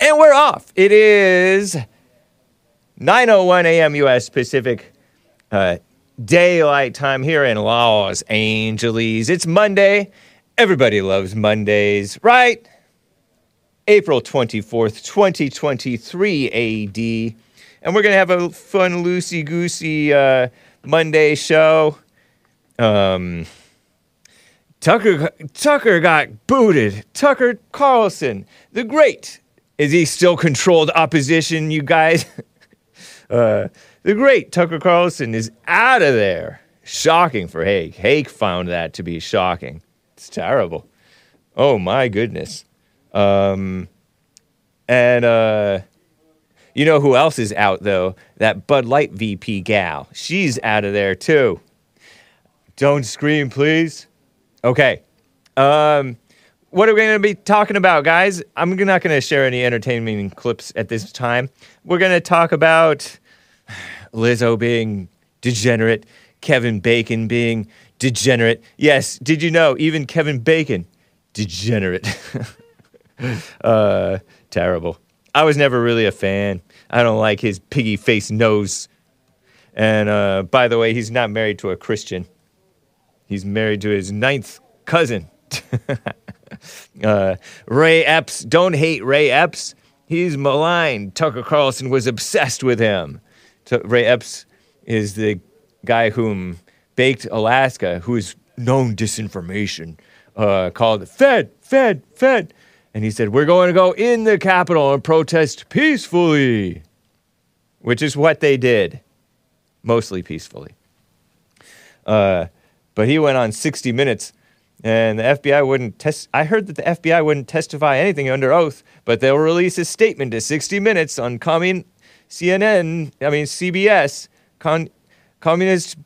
And we're off. It is 9:01 a.m. U.S. Pacific uh, daylight time here in Los Angeles. It's Monday. Everybody loves Mondays, right? April 24th, 2023 AD. And we're going to have a fun, loosey goosey uh, Monday show. Um, Tucker, Tucker got booted. Tucker Carlson, the great. Is he still controlled opposition, you guys? uh, the great Tucker Carlson is out of there. Shocking for Hake. Hake found that to be shocking. It's terrible. Oh my goodness. Um, and uh, you know who else is out though? That Bud Light VP gal. She's out of there too. Don't scream, please. Okay. Um, what are we going to be talking about, guys? I'm not going to share any entertaining clips at this time. We're going to talk about Lizzo being degenerate, Kevin Bacon being degenerate. Yes, did you know even Kevin Bacon degenerate? uh, terrible. I was never really a fan. I don't like his piggy face nose. And uh, by the way, he's not married to a Christian. He's married to his ninth cousin. uh, Ray Epps. Don't hate Ray Epps. He's maligned. Tucker Carlson was obsessed with him. T- Ray Epps is the guy whom baked Alaska, who is known disinformation, uh, called Fed, Fed, Fed. And he said, We're going to go in the Capitol and protest peacefully, which is what they did, mostly peacefully. Uh, but he went on 60 Minutes, and the FBI wouldn't test. I heard that the FBI wouldn't testify anything under oath, but they'll release a statement to 60 Minutes on coming CNN, I mean CBS, con, communist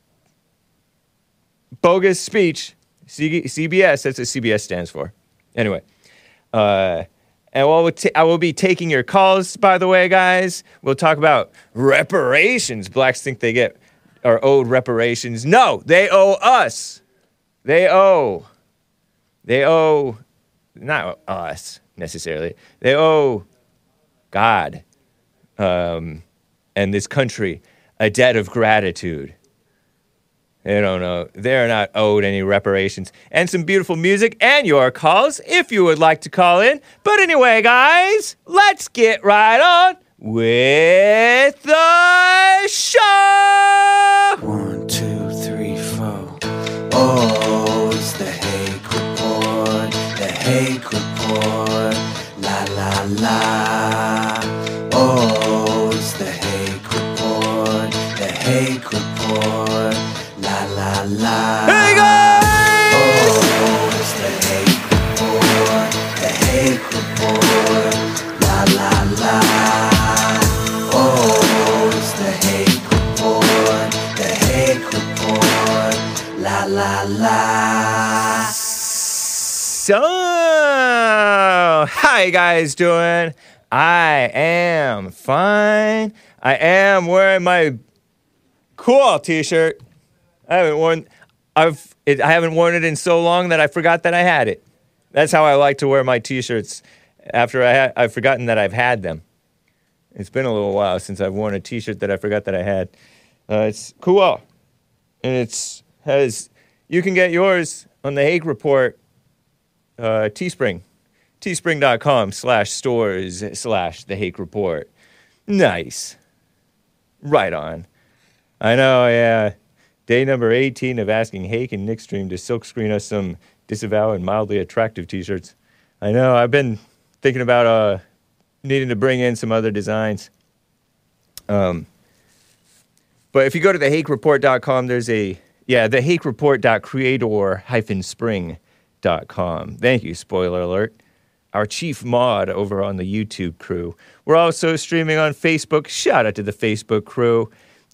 bogus speech. C- CBS, that's what CBS stands for. Anyway. Uh, and we'll t- I will be taking your calls, by the way, guys. We'll talk about reparations. Blacks think they get are owed reparations. No, they owe us. They owe. They owe not us necessarily. They owe God um, and this country a debt of gratitude. They don't know. They're not owed any reparations. And some beautiful music and your calls if you would like to call in. But anyway, guys, let's get right on with the show. One, two, three, four. Oh, it's the Hake Report. The Hake Report. La la la. La. Hey, guys! Oh, it's the Hake Report. The Hake Report. La la la. Oh, it's the Hake Report. The Hake Report. La la la. So, how you guys doing? I am fine. I am wearing my cool t-shirt. I haven't worn I've it, I haven't worn it in so long that I forgot that I had it. That's how I like to wear my t-shirts after I ha- I've forgotten that I've had them. It's been a little while since I've worn a t-shirt that I forgot that I had. Uh, it's cool. And it's has you can get yours on the Hake Report uh, Teespring. Teespring.com slash stores slash the Hake Report. Nice. Right on. I know, yeah. Day number 18 of asking Hake and Nickstream to silkscreen us some disavow and mildly attractive t shirts. I know, I've been thinking about uh, needing to bring in some other designs. Um, but if you go to thehakereport.com, there's a, yeah, thehakereport.creator-spring.com. Thank you, spoiler alert. Our chief mod over on the YouTube crew. We're also streaming on Facebook. Shout out to the Facebook crew.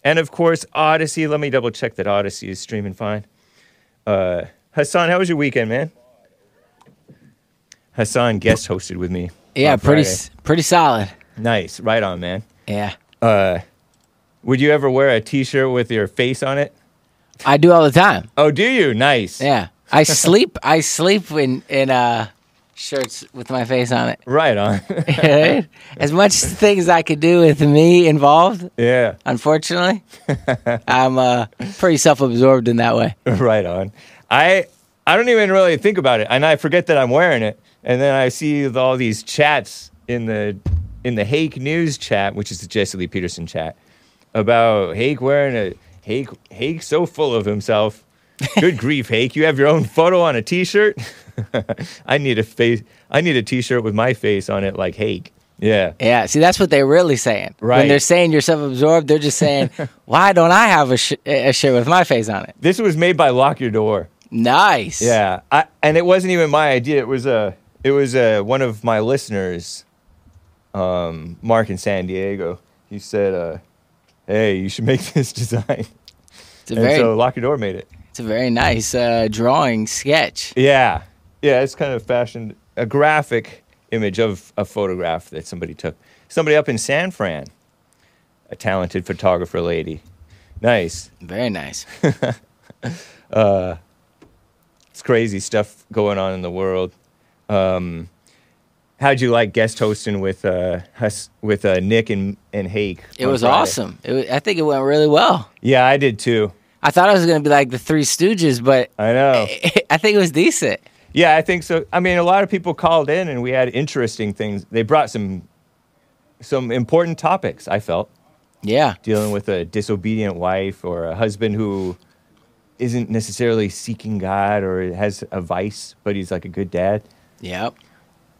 And of course, Odysee. Let me double check that Odysee is streaming fine. Uh, Hassan, how was your weekend, man? Hassan guest hosted with me. Yeah, pretty pretty solid. nice. Right on, man. Yeah. Would you ever wear a T-shirt with your face on it? I do all the time. Oh, do you? Nice. Yeah. I sleep. I sleep in in uh, shirts with my face on it. Right on. as much things I could do with me involved, yeah. unfortunately, I'm uh, pretty self-absorbed in that way. right on. I I don't even really think about it, and I forget that I'm wearing it, and then I see all these chats in the in the Hake News chat, which is the Jesse Lee Peterson chat, about Hake wearing a Hake Hake so full of himself. Good grief, Hake! You have your own photo on a T-shirt. I need a face. I need a T-shirt with my face on it, like Hake. Yeah. Yeah, see, that's what they're really saying. Right. When they're saying you're self-absorbed, they're just saying, "Why don't I have a, sh- a shirt with my face on it?" This was made by Lock Your Door. Nice. Yeah, I, and it wasn't even my idea. It was a it was a one of my listeners, um, Mark in San Diego. He said, uh, "Hey, you should make this design." And very, so Lock Your Door made it. It's a very nice uh, drawing sketch. Yeah, yeah, it's kind of fashioned a graphic image of a photograph that somebody took. Somebody up in San Fran, a talented photographer lady. Nice. Very nice. It's crazy stuff going on in the world. Um, how'd you like guest hosting with uh, Hus- with uh, Nick and and Hake? It was Friday? awesome. It was, I think it went really well. Yeah, I did too. I thought it was going to be like the Three Stooges, but I know. I think it was decent. Yeah, I think so. I mean, a lot of people called in, and we had interesting things. They brought some some important topics. I felt Yeah. dealing with a disobedient wife or a husband who isn't necessarily seeking God or has a vice, but he's like a good dad. Yep.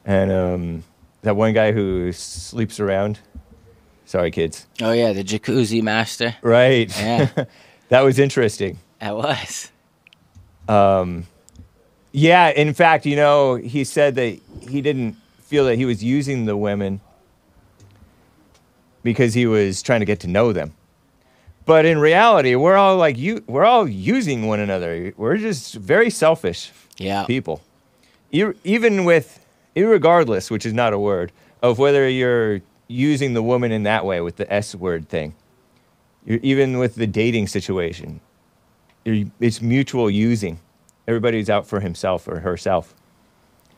And um, that one guy who sleeps around. Sorry, kids. Oh yeah, the jacuzzi master. Right. Yeah. that was interesting. That was. Um, yeah, in fact, you know, he said that he didn't feel that he was using the women because he was trying to get to know them. But in reality, we're all like you we're all using one another. We're just very selfish Yeah. people. E- Even with irregardless, which is not a word, of whether you're using the woman in that way with the S word thing. You're, even with the dating situation, it's mutual using. Everybody's out for himself or herself,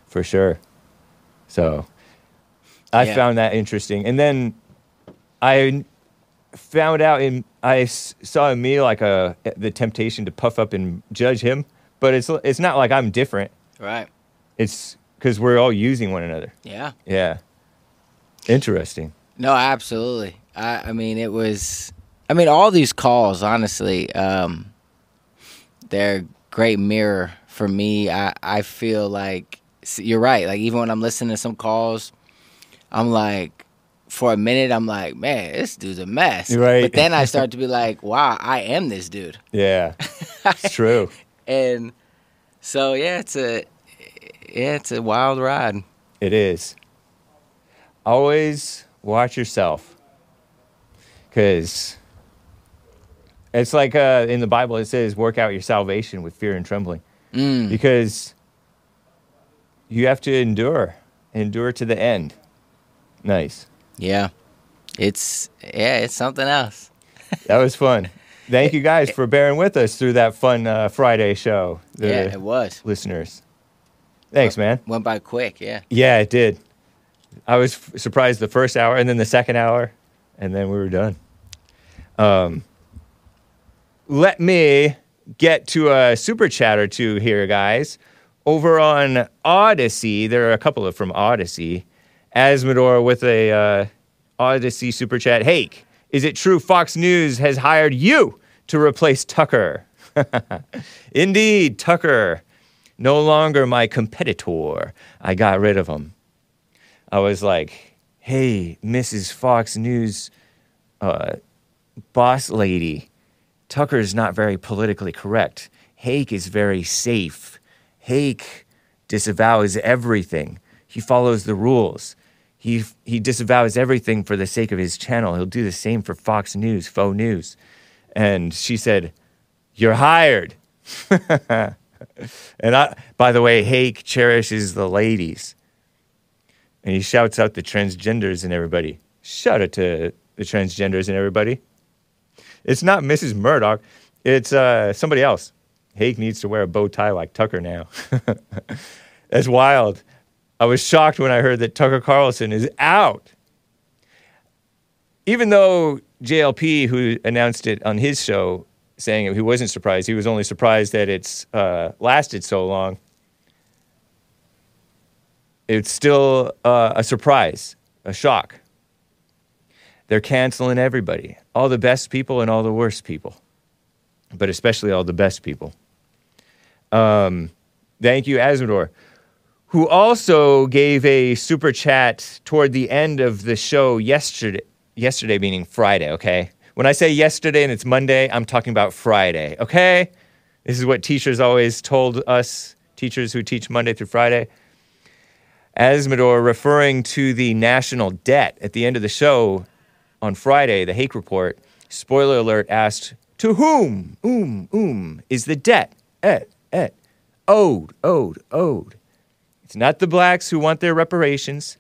for sure. So, I Yeah. found that interesting. And then I found out in I saw in me like a the temptation to puff up and judge him, but it's it's not like I'm different. Right. It's because we're all using one another. Yeah. Yeah, interesting. No, absolutely. I, I mean, it was. I mean, all these calls, honestly, um, they're a great mirror for me. I, I feel like you're right. Like even when I'm listening to some calls, I'm like, for a minute, I'm like, man, this dude's a mess. Right. But then I start to be like, wow, I am this dude. Yeah, it's true. And so yeah, it's a yeah, it's a wild ride. It is. Always watch yourself. Because it's like uh, in the Bible, it says, work out your salvation with fear and trembling. Mm. Because you have to endure, endure to the end. Nice. Yeah, it's yeah, it's something else. That was fun. Thank you guys for bearing with us through that fun uh, Friday show, yeah, it was. listeners. Thanks, man. Went by quick. Yeah. Yeah, it did. I was f- surprised the first hour, and then the second hour, and then we were done. Um, let me get to a super chat or two here, guys. Over on Odysee, there are a couple of from Odysee. Asmodor with a uh, Odysee super chat. Hake, is it true Fox News has hired you to replace Tucker? Indeed, Tucker, no longer my competitor. I got rid of him. I was like, hey, Mrs. Fox News uh, boss lady, Tucker's not very politically correct. Hake is very safe. Hake disavows everything. He follows the rules. He, he disavows everything for the sake of his channel. He'll do the same for Fox News, faux news. And she said, You're hired. and I, by the way, Hake cherishes the ladies. And he shouts out the transgenders and everybody. Shout out to the transgenders and everybody. It's not Mrs. Murdoch. It's uh, somebody else. Hake needs to wear a bow tie like Tucker now. That's wild. I was shocked when I heard that Tucker Carlson is out. Even though JLP, who announced it on his show, saying he wasn't surprised, he was only surprised that it's uh, lasted so long. It's still uh, a surprise, a shock. They're canceling everybody, all the best people and all the worst people, but especially all the best people. Um, thank you, Asmodor, who also gave a super chat toward the end of the show yesterday. Yesterday meaning Friday, okay? When I say yesterday and it's Monday, I'm talking about Friday, okay? This is what teachers always told us, teachers who teach Monday through Friday. Asmodor referring to the national debt at the end of the show on Friday, the Hake Report, spoiler alert asked, To whom, um, um, is the debt, et, et, owed, owed, owed? It's not the blacks who want their reparations.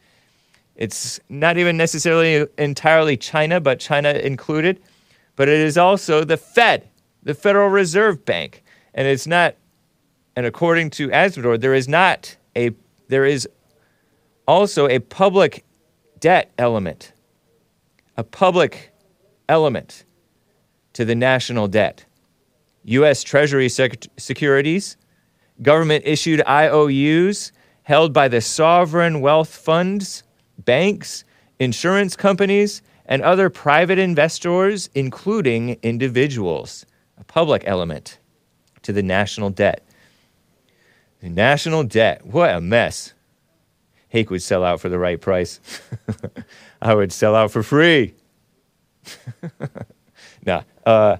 It's not even necessarily entirely China, but China included. But it is also the Fed, the Federal Reserve Bank. And it's not, and according to Asmodor, there is not a, there is also a public debt element, a public element to the national debt. U.S. Treasury sec- securities, government issued IOUs held by the sovereign wealth funds, banks, insurance companies, and other private investors, including individuals, a public element to the national debt. The national debt, what a mess. Hake would sell out for the right price. I would sell out for free. nah. Uh,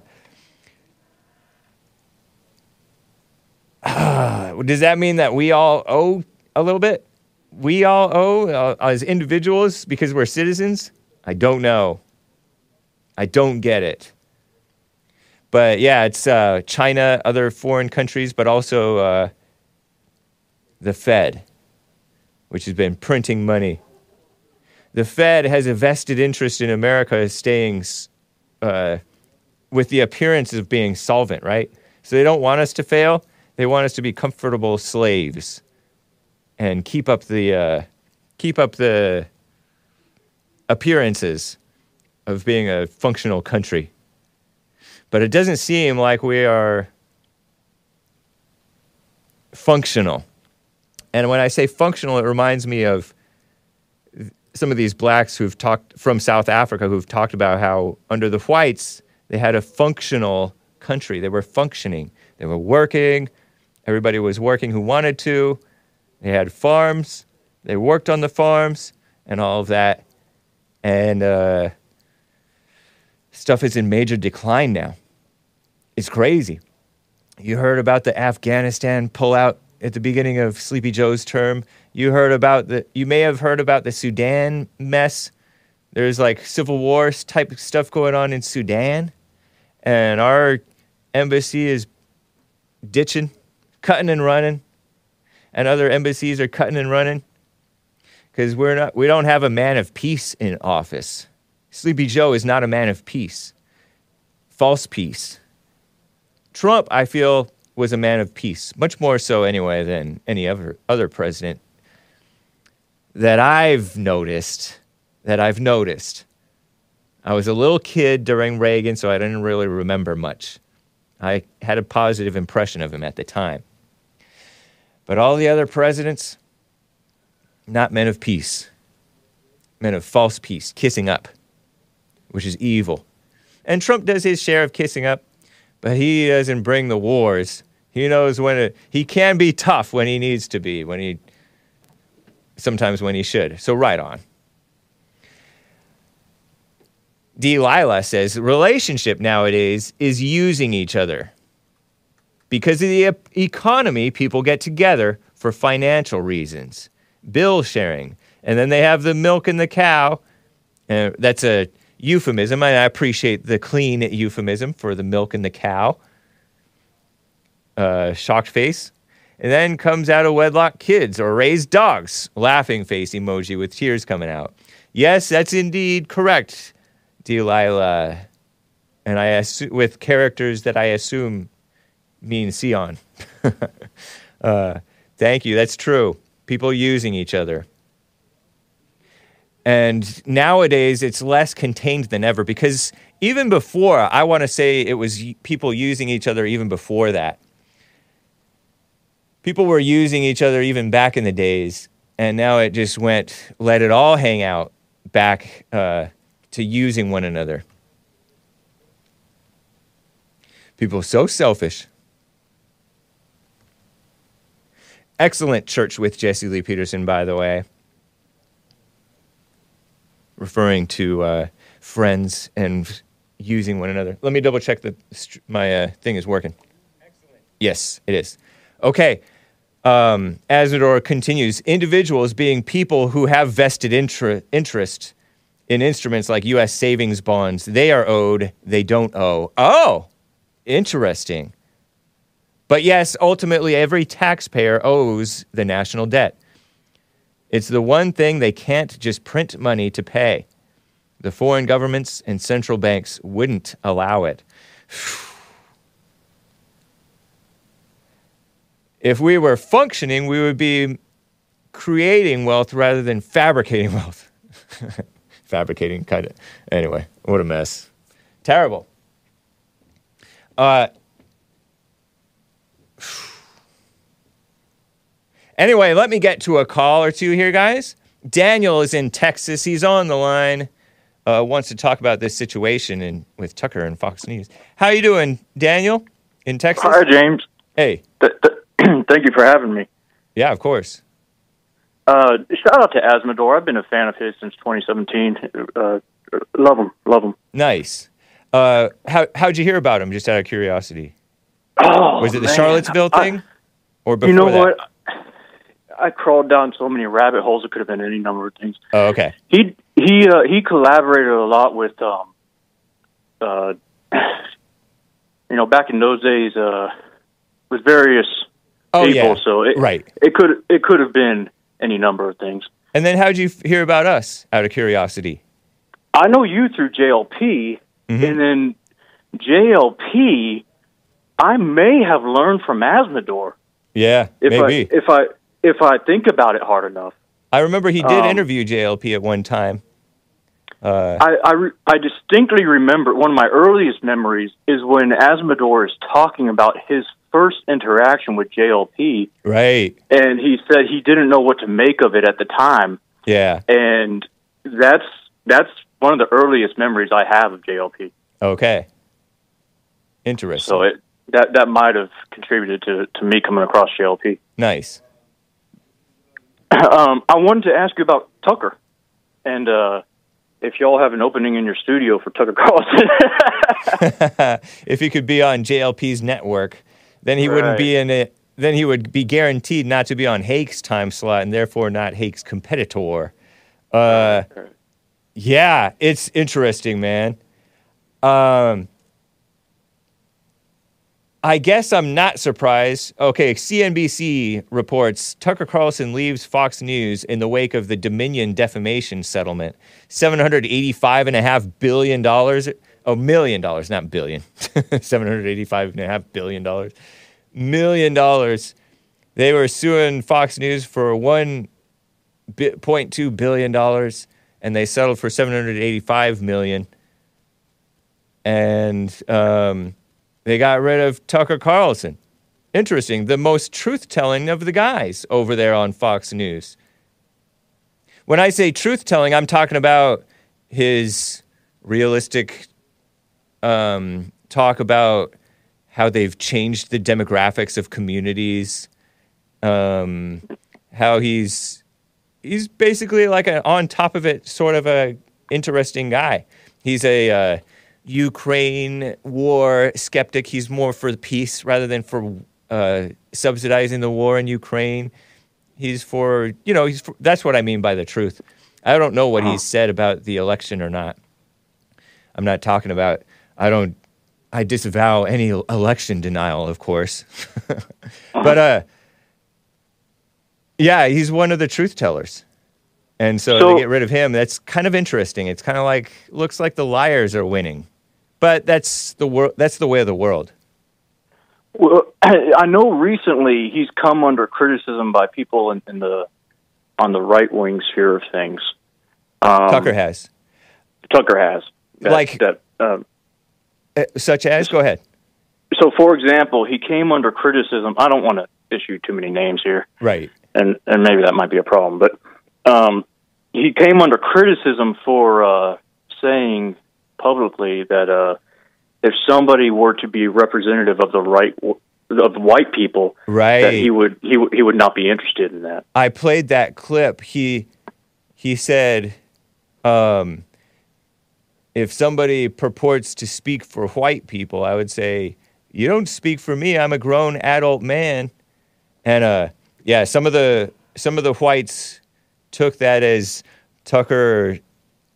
does that mean that we all owe a little bit? We all owe uh, as individuals because we're citizens? I don't know. I don't get it. But yeah, it's uh, China, other foreign countries, but also uh, the Fed which has been printing money. The Fed has a vested interest in America staying uh, with the appearance of being solvent, right? So they don't want us to fail. They want us to be comfortable slaves and keep up the uh, keep up the appearances of being a functional country. But it doesn't seem like we are functional. And when I say functional, it reminds me of some of these blacks who've talked from South Africa who've talked about how under the whites they had a functional country. They were functioning. They were working. Everybody was working who wanted to. They had farms. They worked on the farms and all of that. And uh, stuff is in major decline now. It's crazy. You heard about the Afghanistan pullout at the beginning of Sleepy Joe's term. You heard about the you may have heard about the Sudan mess. There's like civil war type stuff going on in Sudan. And our embassy is ditching, cutting and running. And other embassies are cutting and running. Because we're not we don't have a man of peace in office. Sleepy Joe is not a man of peace. False peace. Trump, I feel, was a man of peace, much more so anyway than any other other president that I've noticed. That I've noticed. I was a little kid during Reagan, so I didn't really remember much. I had a positive impression of him at the time. But all the other presidents, not men of peace, men of false peace, kissing up, which is evil. And Trump does his share of kissing up, but he doesn't bring the wars he knows when it, he can be tough when he needs to be, when he sometimes when he should. So right on. Delilah says relationship nowadays is using each other. Because of the economy, people get together for financial reasons, bill sharing, and then they have the milk and the cow. That's a euphemism, and I appreciate the clean euphemism for the milk and the cow uh, shocked face. And then comes out of wedlock kids or raised dogs, laughing face emoji with tears coming out. Yes, that's indeed correct. Delilah, and I assu- with characters that I assume mean Sion. uh, thank you. That's true. People using each other. And nowadays, it's less contained than ever because even before, I want to say it was people using each other even before that. People were using each other even back in the days, and now it just went, let it all hang out back uh, to using one another. People so selfish. Excellent church with Jesse Lee Peterson, by the way. Referring to uh, friends and using one another. Let me double check that my uh, thing is working. Excellent. Yes, it is. Okay. Um, Asmodor continues individuals being people who have vested inter- interest in instruments like U.S. savings bonds. They are owed, they don't owe. Oh, interesting. But yes, ultimately, every taxpayer owes the national debt. It's the one thing they can't just print money to pay. The foreign governments and central banks wouldn't allow it. If we were functioning, we would be creating wealth rather than fabricating wealth. fabricating, kind of. Anyway, what a mess. Terrible. Uh, anyway, let me get to a call or two here, guys. Daniel is in Texas. He's on the line. Uh, wants to talk about this situation in, with Tucker and Fox News. How you doing, Daniel, in Texas? Hi, James. Hey, Th- th- Thank you for having me. yeah, of course. Uh, shout out to Asmodor. I've been a fan of his since 2017. Uh, love him, love him. Nice. Uh, how how'd you hear about him? Just out of curiosity. Oh, Was it the man. Charlottesville I- thing, or before you know that? what? I crawled down so many rabbit holes. It could have been any number of things. Oh, okay. He he uh, he collaborated a lot with um uh you know back in those days uh with various Oh people. yeah. So it, right. it could it could have been any number of things. And then how'd you hear about us? Out of curiosity. I know you through JLP, Mhm. and then JLP. I may have learned from Asmodor Yeah, if maybe. I if I if I think about it hard enough. I remember he did Um, interview JLP at one time. Uh, I I, re- I distinctly remember one of my earliest memories is when Asmodor is talking about his first interaction with JLP, right. and he said he didn't know what to make of it at the time, Yeah. and that's that's one of the earliest memories I have of JLP. Okay. Interesting. So it that that might have contributed to to me coming across JLP. nice. Um, I wanted to ask you about Tucker, and uh, if y'all have an opening in your studio for Tucker Carlson. if he could be on JLP's network, then he wouldn't be in it. Then he would be guaranteed not to be on Hake's time slot and therefore not Hake's competitor. Uh, yeah, it's interesting, man. Um, I guess I'm not surprised. Okay, CNBC reports Tucker Carlson leaves Fox News in the wake of the Dominion defamation settlement. $785.5 billion. Oh, million dollars, not billion. $785.5 billion. Million dollars. They were suing Fox News for $1.2 billion and they settled for 785 million. And um, they got rid of Tucker Carlson. Interesting. The most truth telling of the guys over there on Fox News. When I say truth telling, I'm talking about his realistic um, talk about how they've changed the demographics of communities, um, how he's he's basically like an on top of it sort of a interesting guy. He's a uh, Ukraine war skeptic. He's more for the peace rather than for uh, subsidizing the war in Ukraine. He's for you know he's for, that's what I mean by the truth. I don't know what he's said about the election or not. I'm not talking about. I don't. I disavow any election denial, of course. but uh, yeah, he's one of the truth tellers. And so, So- to get rid of him, that's kind of interesting. It's kind of like looks like the liars are winning, but that's the wor- That's the way of the world. Well, I know recently he's come under criticism by people in, in the on the right wing sphere of things. Um, Tucker has, Tucker has That- Like- that. Um, Uh, such as. Go ahead. so, for example, he came under criticism. I don't want to issue too many names here, Right. and and maybe that might be a problem. But um, he came under criticism for uh, saying publicly that uh, if somebody were to be representative of the right of white people, that Right. he would he would he would not be interested in that. I played that clip. He he said, um, if somebody purports to speak for white people, I would say, you don't speak for me. I'm a grown adult man. And uh, yeah, some of the some of the whites took that as Tucker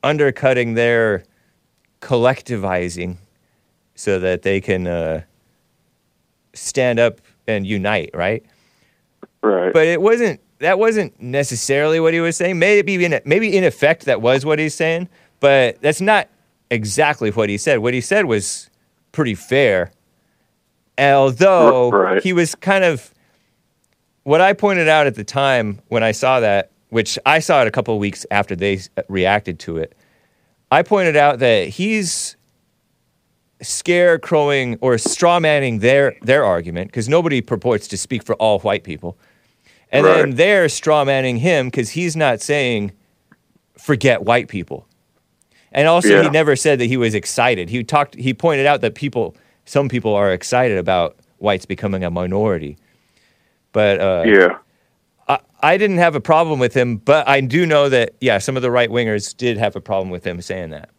undercutting their collectivizing so that they can uh, stand up and unite, right? Right. but it wasn't that wasn't necessarily what he was saying maybe in maybe in effect that was what he's saying but that's not exactly what he said what he said was pretty fair although Right. he was kind of what i pointed out at the time when i saw that which i saw it a couple of weeks after they reacted to it i pointed out that he's scarecrowing or strawmanning their their argument because nobody purports to speak for all white people and then they're strawmanning him because he's not saying forget white people. And also, he never said that he was excited. He talked. He pointed out that people, some people, are excited about whites becoming a minority. But uh, yeah. I, I didn't have a problem with him. But I do know that yeah, some of the right wingers did have a problem with him saying that.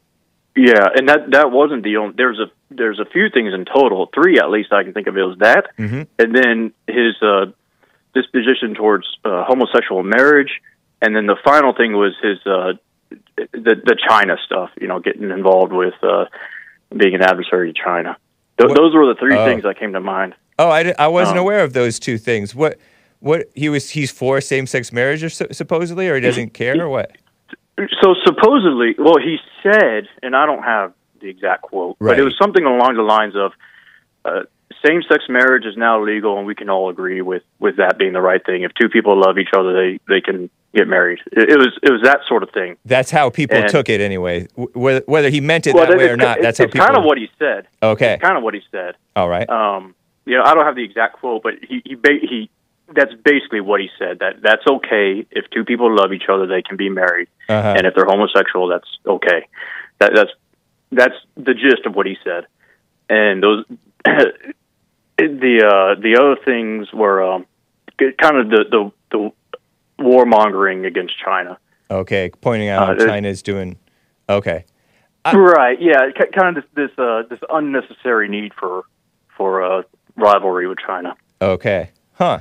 Yeah, and that that wasn't the only. There's a there's a few things in total, three at least I can think of. It was that, Mhm. and then his uh, disposition towards uh, homosexual marriage, and then the final thing was his uh, the the China stuff. You know, getting involved with uh, being an adversary to China. Th- those were the three Oh. things that came to mind. Oh, I, I wasn't Um, aware of those two things. What what he was he's for same sex marriage or su- supposedly, or he doesn't care or what? So supposedly, well, he said, and I don't have the exact quote, but Right. it was something along the lines of, uh, "Same-sex marriage is now legal, and we can all agree with with that being the right thing. If two people love each other, they they can get married." It, it was it was that sort of thing. That's how people And- took it anyway. Wh- Whether, whether he meant it Well, that way or not, that's how people kind of what he said. Okay. It's kind of what he said. All right. Um, you know, I don't have the exact quote, but he he ba- he that's basically what he said. That that's okay if two people love each other, they can be married, Uh-huh. and if they're homosexual, that's okay. That that's that's the gist of what he said. And those the uh, the other things were um, kind of the the, the warmongering against China. Okay. Pointing out Uh, how it- China's doing. Okay. I- right? Yeah, ki- kind of this this uh, this unnecessary need for for uh, rivalry with China. Okay. Huh.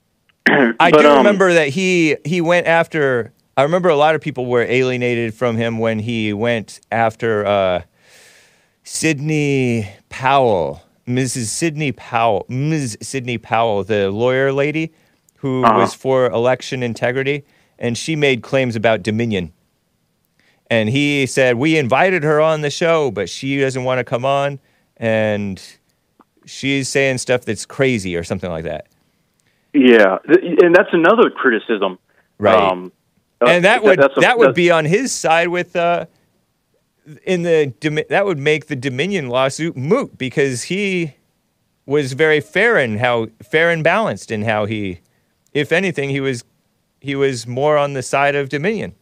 I But, do um, remember that he he went after. I remember a lot of people were alienated from him when he went after uh, Sidney Powell, Mrs. Sidney Powell, Ms. Sidney Powell, the lawyer lady who Uh-huh. was for election integrity, and she made claims about Dominion. And he said we invited her on the show, but she doesn't want to come on, and she's saying stuff that's crazy or something like that. Yeah, and that's another criticism. Right. Um, uh, and that would that's a- that would be on his side with uh in the that would make the Dominion lawsuit moot because he was very fair in how fair and balanced in how he if anything he was he was more on the side of Dominion.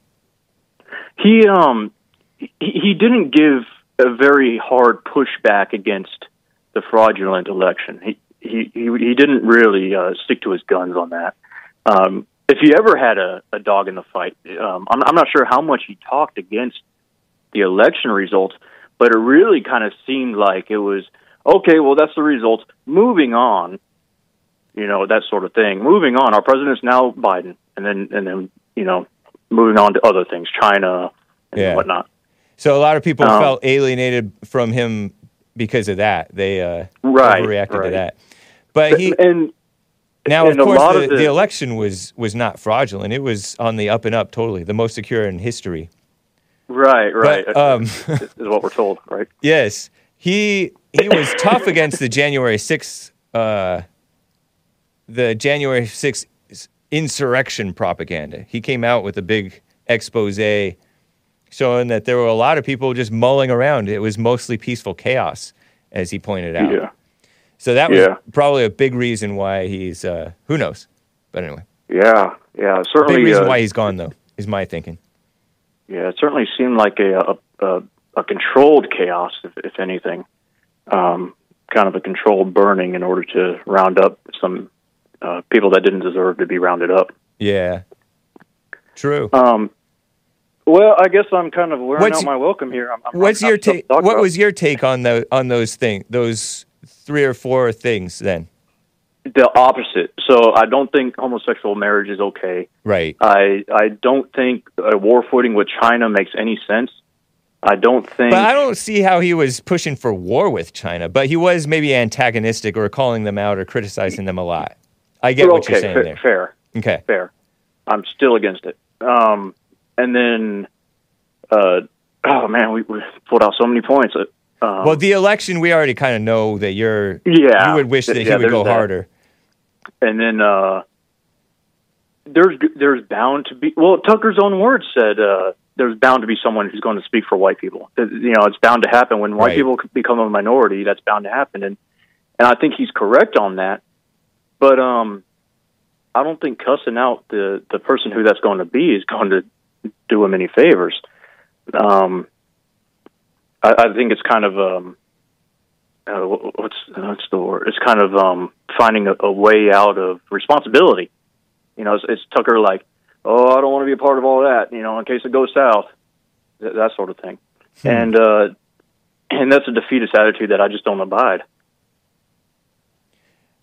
he um he, he didn't give a very hard pushback against the fraudulent election. He he he, he didn't really uh, stick to his guns on that. Um, if he ever had a, a dog in the fight, um, I'm, I'm not sure how much he talked against the election results, but it really kind of seemed like it was okay. Well, that's the results. Moving on, you know that sort of thing. Moving on. Our president's now Biden, and then and then you know moving on to other things, China and Yeah. whatnot. So a lot of people Um, felt alienated from him because of that. They uh Right, overreacted to that. But he and Now, And of course, the, the- the election was was not fraudulent. It was on the up and up, totally, the most secure in history. Right, right. But, um, is what we're told, right? Yes, he he was tough against the January sixth, uh, the January sixth insurrection propaganda. He came out with a big expose showing that there were a lot of people just mulling around. It was mostly peaceful chaos, as he pointed out. Yeah, So that was Yeah. probably a big reason why he's uh, who knows. But anyway, yeah, yeah. certainly. big reason uh, why he's gone though is my thinking. Yeah, it certainly seemed like a a, a, a controlled chaos, if, if anything, um, kind of a controlled burning in order to round up some uh, people that didn't deserve to be rounded up. Yeah, true. Um, well, I guess I'm kind of wearing What's- out my welcome here. I'm, I'm What's your out of stuff to take? What about. was your take on the on those thing those three or four things then? The opposite? So I don't think homosexual marriage is okay. Right. I I don't think a war footing with China makes any sense. I don't think. But I don't see how he was pushing for war with China, but he was maybe antagonistic or calling them out or criticizing them a lot. I get what okay, you're saying fa- there. fair. Okay. fair. I'm still against it. Um, and then, uh, oh man, we, we pulled out so many points. Uh, Um, Well, the election, we already kind of know that you're. yeah, You would wish that Yeah, he would go that. harder. And then uh, there's there's bound to be. Well, Tucker's own words said uh, there's bound to be someone who's going to speak for white people. You know, it's bound to happen when white Right. people become a minority. That's bound to happen, and and I think he's correct on that. But um, I don't think cussing out the the person who that's going to be is going to do him any favors. Um, I, I think it's kind of um, uh, what's what's the word? It's kind of um, finding a, a way out of responsibility. You know, it's, it's Tucker like, oh, I don't want to be a part of all that. You know, in case it goes south, th- that sort of thing. And uh, and that's a defeatist attitude that I just don't abide.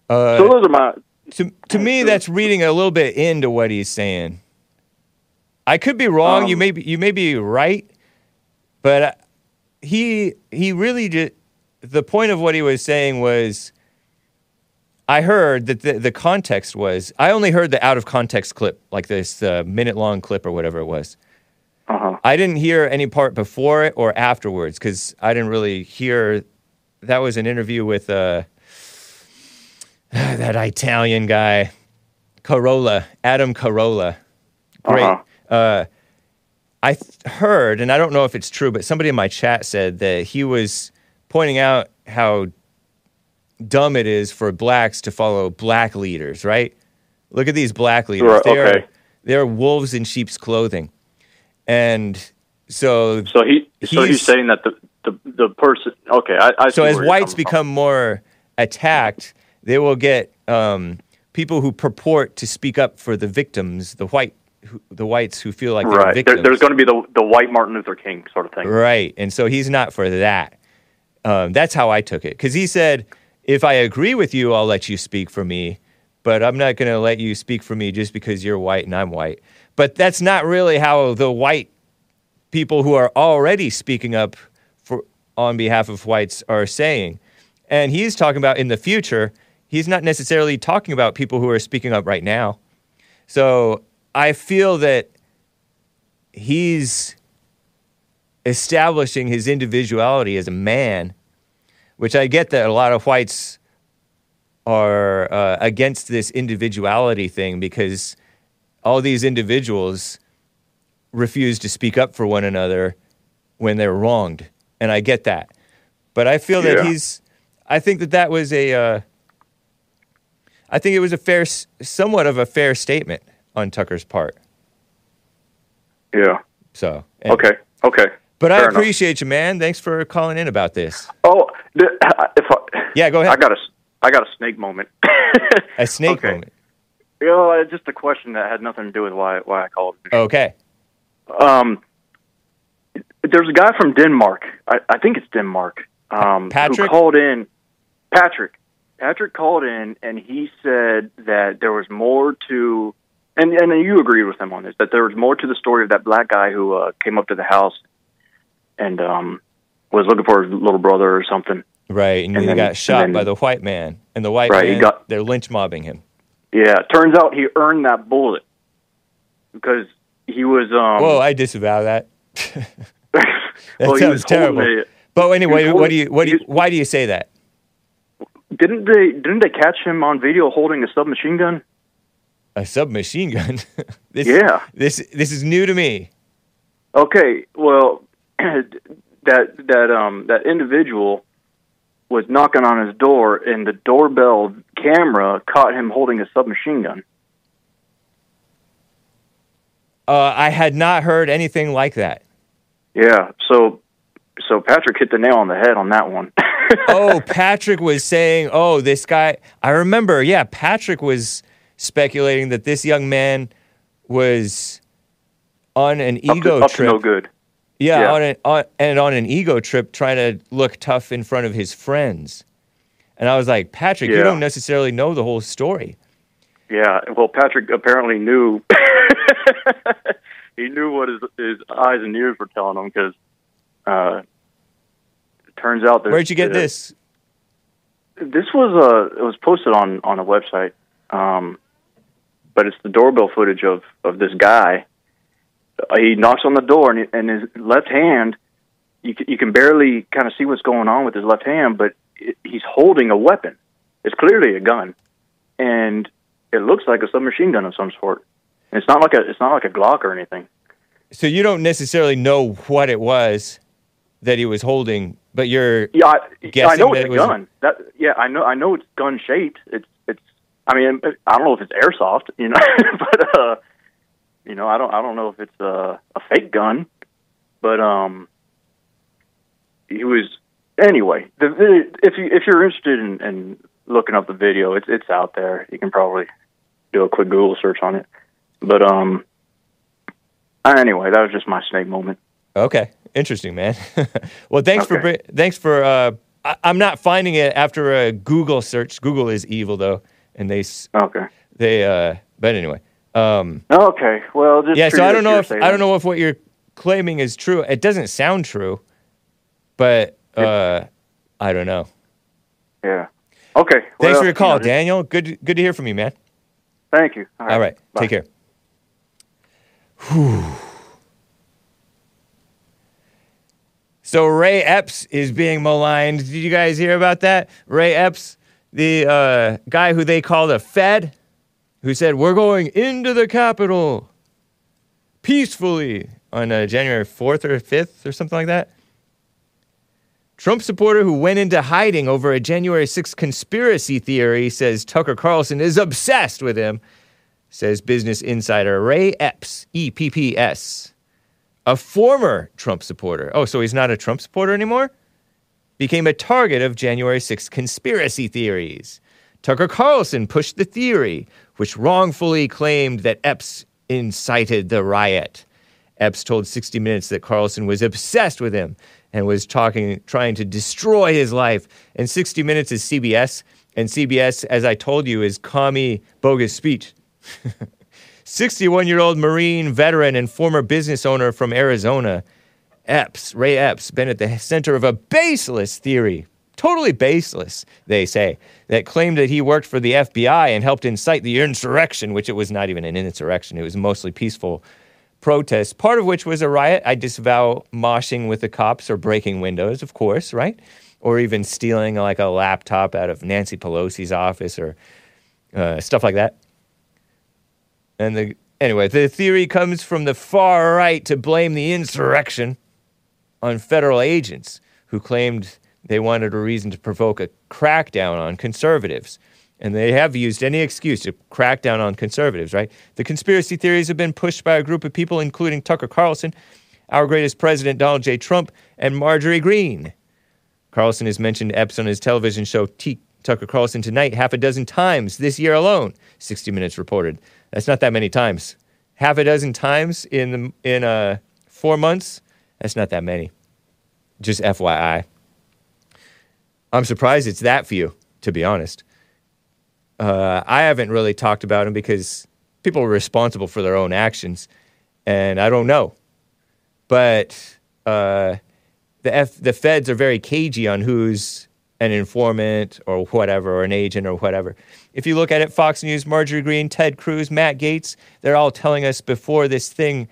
Uh, so those are my to to me, that's reading a little bit into what he's saying. I could be wrong. you Um, may be, you may be right, but uh, he he really just the point of what he was saying was. I heard that the, the context was. I only heard the out of context clip, like this uh, minute long clip or whatever it was. uh huh. I didn't hear any part before it or afterwards because I didn't really hear. That was an interview with uh, that Italian guy, Carolla, Adam Carolla. Great. Uh-huh. Uh, I th- heard, and I don't know if it's true, but somebody in my chat said that he was pointing out how dumb it is for blacks to follow black leaders, right? Look at these black leaders. Right, they're, they're wolves in sheep's clothing. And so, So he so He's- he's saying that the the, the person. Okay, I, I so as whites coming from. become more attacked, they will get um, people who purport to speak up for the victims, the white, who, the whites who feel like they're right, there, there's going to be the the white Martin Luther King sort of thing. Right. And so he's not for that. Um, that's how I took it. Because he said, if I agree with you, I'll let you speak for me. But I'm not going to let you speak for me just because you're white and I'm white. But that's not really how the white people who are already speaking up for, on behalf of whites are saying. And he's talking about in the future, he's not necessarily talking about people who are speaking up right now. So I feel that he's establishing his individuality as a man, which I get that a lot of whites are uh, against this individuality thing because all these individuals refuse to speak up for one another when they're wronged, and I get that. But I feel that Yeah. he's. I think that that was a. Uh, I think it was a fair, somewhat of a fair statement on Tucker's part. Yeah. So and- Okay. Okay. But I Fair enough. appreciate you, man. Thanks for calling in about this. Oh, the, if I, Yeah, go ahead. I got a I got a snake moment. A snake Okay. moment. You know, uh, just a question that had nothing to do with why why I called. Okay. Um, there's a guy from Denmark. I, I think it's Denmark. Um, Patrick? who called in. Patrick. Patrick called in and he said that there was more to, and and you agreed with him on this that there was more to the story of that black guy who uh, came up to the house and um, was looking for his little brother or something. Right. And, And he then- got shot and by the white man. And the white Right, man, got- they're lynch mobbing him. Yeah, turns out he earned that bullet because he was. Um, Whoa, I disavow that. that well, he sounds was terrible. a- But anyway, what do you what do you was- why do you say that? didn't they? Didn't they catch him on video holding a submachine gun? A submachine gun? this, Yeah. This this is new to me. Okay, well, that that um that individual was knocking on his door, and the doorbell camera caught him holding a submachine gun. Uh, I had not heard anything like that. Yeah, so so Patrick hit the nail on the head on that one. oh, Patrick was saying, "Oh, this guy." I remember. Yeah, Patrick was speculating that this young man was on an up ego to, up to trip. no good. Yeah, Yeah. on an on, and on an ego trip, trying to look tough in front of his friends. And I was like, Patrick, you don't necessarily know the whole story. Yeah, well, Patrick apparently knew. he knew what his his eyes and ears were telling him because uh, it turns out that Where'd you get uh, this? This was uh it was posted on on a website, um, but it's the doorbell footage of of this guy. He knocks on the door and, he- and his left hand, you can, you can barely kind of see what's going on with his left hand, but it, he's holding a weapon. It's clearly a gun, and it looks like a submachine gun of some sort. And it's not like a it's not like a Glock or anything. So you don't necessarily know what it was that he was holding, but you're Yeah, I, I Guessing know that it's it a was- gun. That yeah, I know I know it's gun shaped. It's it's. I mean, I don't know if it's airsoft, you know, but uh, you know, I don't I don't know if it's a a fake gun, but um, he was anyway. The, if you if you're interested in, in looking up the video, it's it's out there. You can probably do a quick Google search on it. But um, anyway, that was just my snake moment. Okay, interesting, man. well, thanks for Okay. bri- thanks for. Uh, I, I'm not finding it after a Google search. Google is evil though, and they Okay. they. Uh, but anyway, um, Okay. Well, just yeah. So I don't know if I don't know if what you're claiming is true. It doesn't sound true, but uh, I don't know. Yeah. Okay. Thanks for your call, you know, Daniel. Good good to hear from you, man. Thank you. All right, Bye. take care. So Ray Epps is being maligned. Did you guys hear about that? Ray Epps, the uh, guy who they called a Fed, who said we're going into the Capitol peacefully on uh, January 4th or 5th or something like that. Trump supporter who went into hiding over a January 6th conspiracy theory says Tucker Carlson is obsessed with him, says business insider Ray Epps, E P P S. A former Trump supporter. Oh, so he's not a Trump supporter anymore? Became a target of January 6th conspiracy theories. Tucker Carlson pushed the theory, which wrongfully claimed that Epps incited the riot. Epps told 60 Minutes that Carlson was obsessed with him and was talking, trying to destroy his life. And 60 Minutes is CBS, and CBS, as I told you, is commie bogus speech. 61 year old Marine veteran and former business owner from Arizona, Epps, Ray Epps, been at the center of a baseless theory, totally baseless, they say, that claimed that he worked for the FBI and helped incite the insurrection, which it was not even an insurrection, it was mostly peaceful protests, part of which was a riot. I disavow moshing with the cops or breaking windows, of course, right? Or even stealing like a laptop out of Nancy Pelosi's office or uh, stuff like that. And the anyway, the theory comes from the far right to blame the insurrection on federal agents who claimed they wanted a reason to provoke a crackdown on conservatives. And they have used any excuse to crack down on conservatives, right? The conspiracy theories have been pushed by a group of people, including Tucker Carlson, our greatest president, Donald J. Trump, and Marjorie Greene. Carlson has mentioned Epps on his television show T- Tucker Carlson Tonight half a dozen times this year alone, 60 Minutes reported. That's not that many times. Half a dozen times in, the, in uh, four months, that's not that many. Just FYI. I'm surprised it's that few, to be honest. Uh, I haven't really talked about him because people are responsible for their own actions, and I don't know. But uh, the F, the feds are very cagey on who's an informant or whatever, or an agent or whatever. If you look at it, Fox News, Marjorie Greene, Ted Cruz, Matt Gaetz, they're all telling us before this thing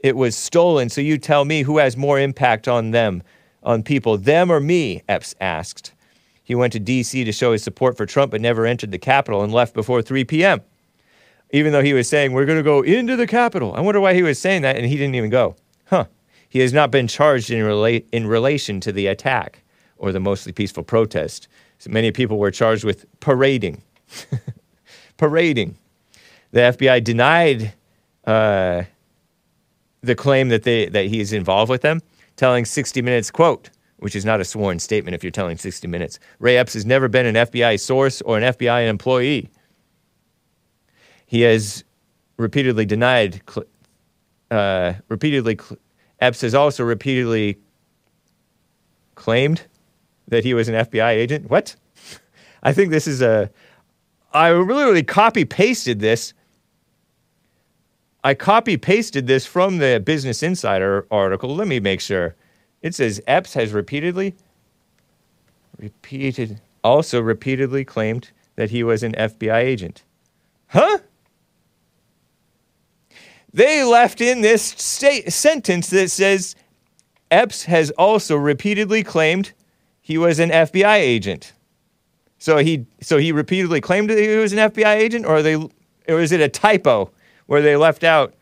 it was stolen. So you tell me who has more impact on them, on people, them or me? Epps asked. He went to D.C. to show his support for Trump, but never entered the Capitol and left before 3 p.m. Even though he was saying, We're going to go into the Capitol. I wonder why he was saying that, and he didn't even go. Huh. He has not been charged in, rela- in relation to the attack or the mostly peaceful protest. So many people were charged with parading. parading. The FBI denied uh, the claim that, they, that he is involved with them, telling 60 Minutes, quote, which is not a sworn statement if you're telling 60 Minutes. Ray Epps has never been an FBI source or an FBI employee. He has repeatedly denied, uh, repeatedly, Epps has also repeatedly claimed that he was an FBI agent. What? I think this is a. I literally copy pasted this. I copy pasted this from the Business Insider article. Let me make sure. It says Epps has repeatedly, repeated, also repeatedly claimed that he was an FBI agent. Huh? They left in this sentence that says Epps has also repeatedly claimed he was an FBI agent. So he so he repeatedly claimed that he was an FBI agent, or they or is it a typo where they left out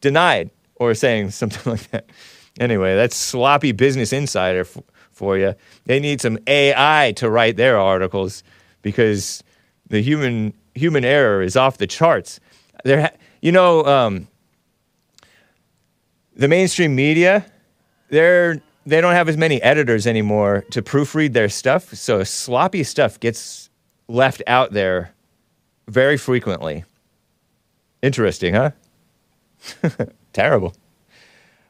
denied or saying something like that? Anyway, that's sloppy Business Insider f- for you. They need some AI to write their articles because the human human error is off the charts. There, ha- you know, um, the mainstream media, they're they don't have as many editors anymore to proofread their stuff, so sloppy stuff gets left out there very frequently. Interesting, huh? Terrible.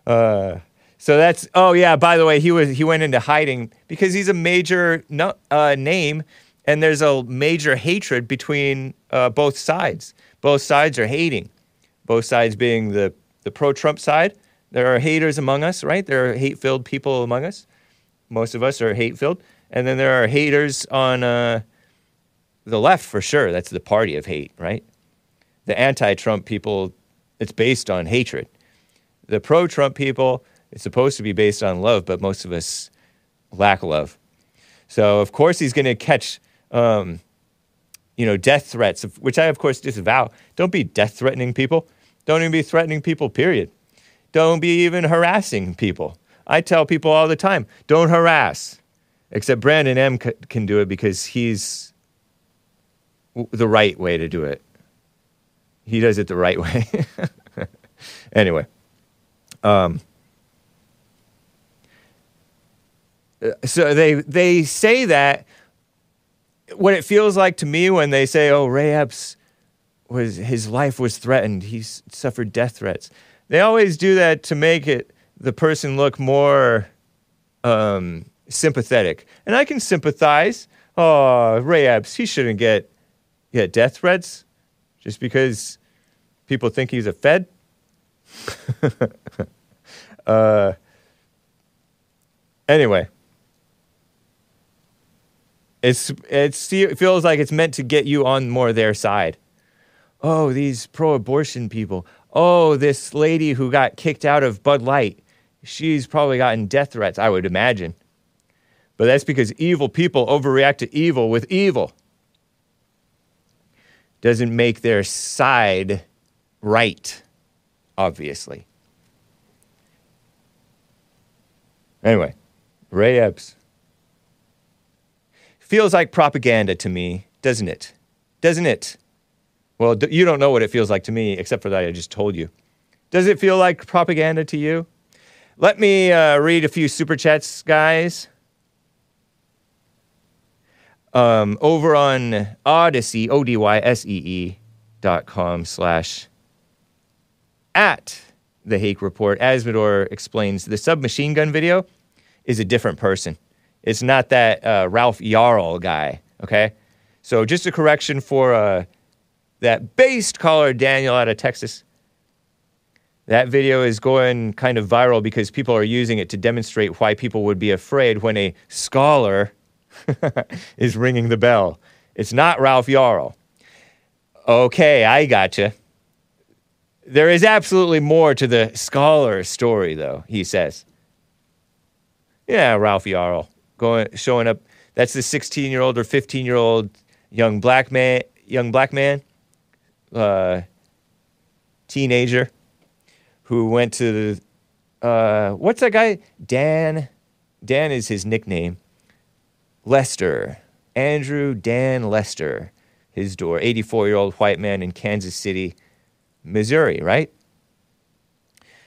Uh, so that's oh yeah. By the way, he was he went into hiding because he's a major no, uh, name, and there's a major hatred between uh, both sides. Both sides are hating. Both sides being the the pro-Trump side there are haters among us, right? There are hate filled people among us. Most of us are hate filled. And then there are haters on uh, the left for sure. That's the party of hate, right? The anti Trump people, it's based on hatred. The pro Trump people, it's supposed to be based on love, but most of us lack love. So, of course, he's going to catch, um, you know, death threats, which I, of course, disavow. Don't be death threatening people. Don't even be threatening people, period. Don't be even harassing people. I tell people all the time, don't harass. Except Brandon M c- can do it because he's w- the right way to do it. He does it the right way. anyway, um, uh, so they they say that what it feels like to me when they say, "Oh, Ray Epps was his life was threatened. He suffered death threats." They always do that to make it the person look more um, sympathetic, and I can sympathize. Oh, Ray Epps, he shouldn't get get death threats just because people think he's a Fed. uh, anyway, it's it feels like it's meant to get you on more their side. Oh, these pro-abortion people oh, this lady who got kicked out of Bud Light, she's probably gotten death threats, I would imagine. But that's because evil people overreact to evil with evil. Doesn't make their side right, obviously. Anyway, Ray Epps. Feels like propaganda to me, doesn't it? Doesn't it? Well, you don't know what it feels like to me, except for that I just told you. Does it feel like propaganda to you? Let me uh, read a few super chats, guys. Um, over on Odysee, O D Y S E E dot com slash at the Hake Report, Asmodor explains the submachine gun video is a different person. It's not that uh, Ralph Yarl guy, okay? So just a correction for. Uh, that based caller Daniel out of Texas. That video is going kind of viral because people are using it to demonstrate why people would be afraid when a scholar is ringing the bell. It's not Ralph Yarl. Okay, I gotcha. There is absolutely more to the scholar story, though, he says. Yeah, Ralph Yarl going showing up. That's the 16 year old or 15 year old young black man, young black man, uh, teenager, who went to the, uh, what's that guy? Dan. Dan is his nickname. Lester. Andrew Dan Lester. His door. 84 year old white man in Kansas City, Missouri, right?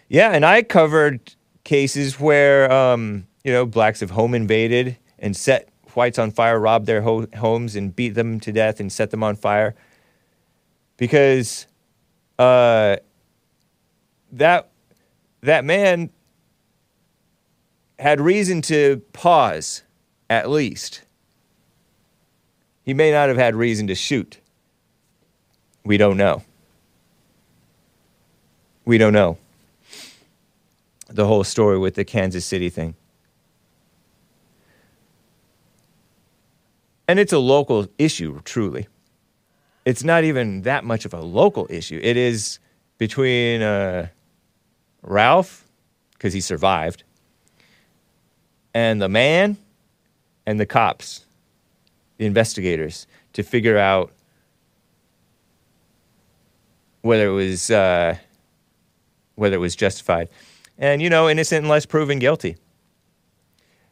Yeah, and I covered cases where, um, you know, blacks have home invaded and set whites on fire, robbed their ho- homes, and beat them to death and set them on fire. Because uh, that that man had reason to pause, at least. He may not have had reason to shoot. We don't know. We don't know the whole story with the Kansas City thing. And it's a local issue, truly. It's not even that much of a local issue. It is between uh, Ralph, because he survived, and the man and the cops, the investigators, to figure out whether it was uh, whether it was justified, and you know, innocent unless proven guilty.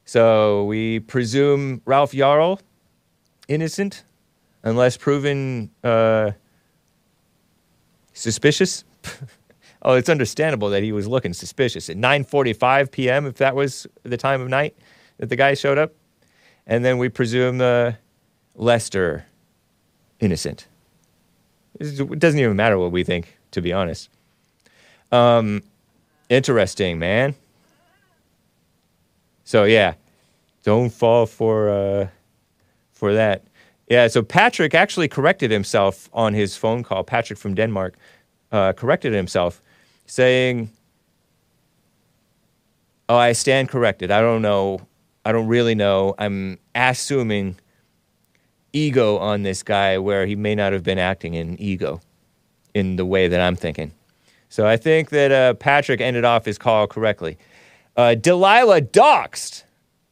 So we presume Ralph Yarl innocent unless proven uh, suspicious. oh, it's understandable that he was looking suspicious at 9:45 p.m. if that was the time of night that the guy showed up, and then we presume uh, Lester innocent. It doesn't even matter what we think, to be honest. Um, interesting, man. So yeah, don't fall for uh, for that. Yeah, so Patrick actually corrected himself on his phone call. Patrick from Denmark uh, corrected himself, saying, "Oh, I stand corrected. I don't know. I don't really know. I'm assuming ego on this guy where he may not have been acting in ego in the way that I'm thinking." So I think that uh, Patrick ended off his call correctly. Uh, Delilah doxed.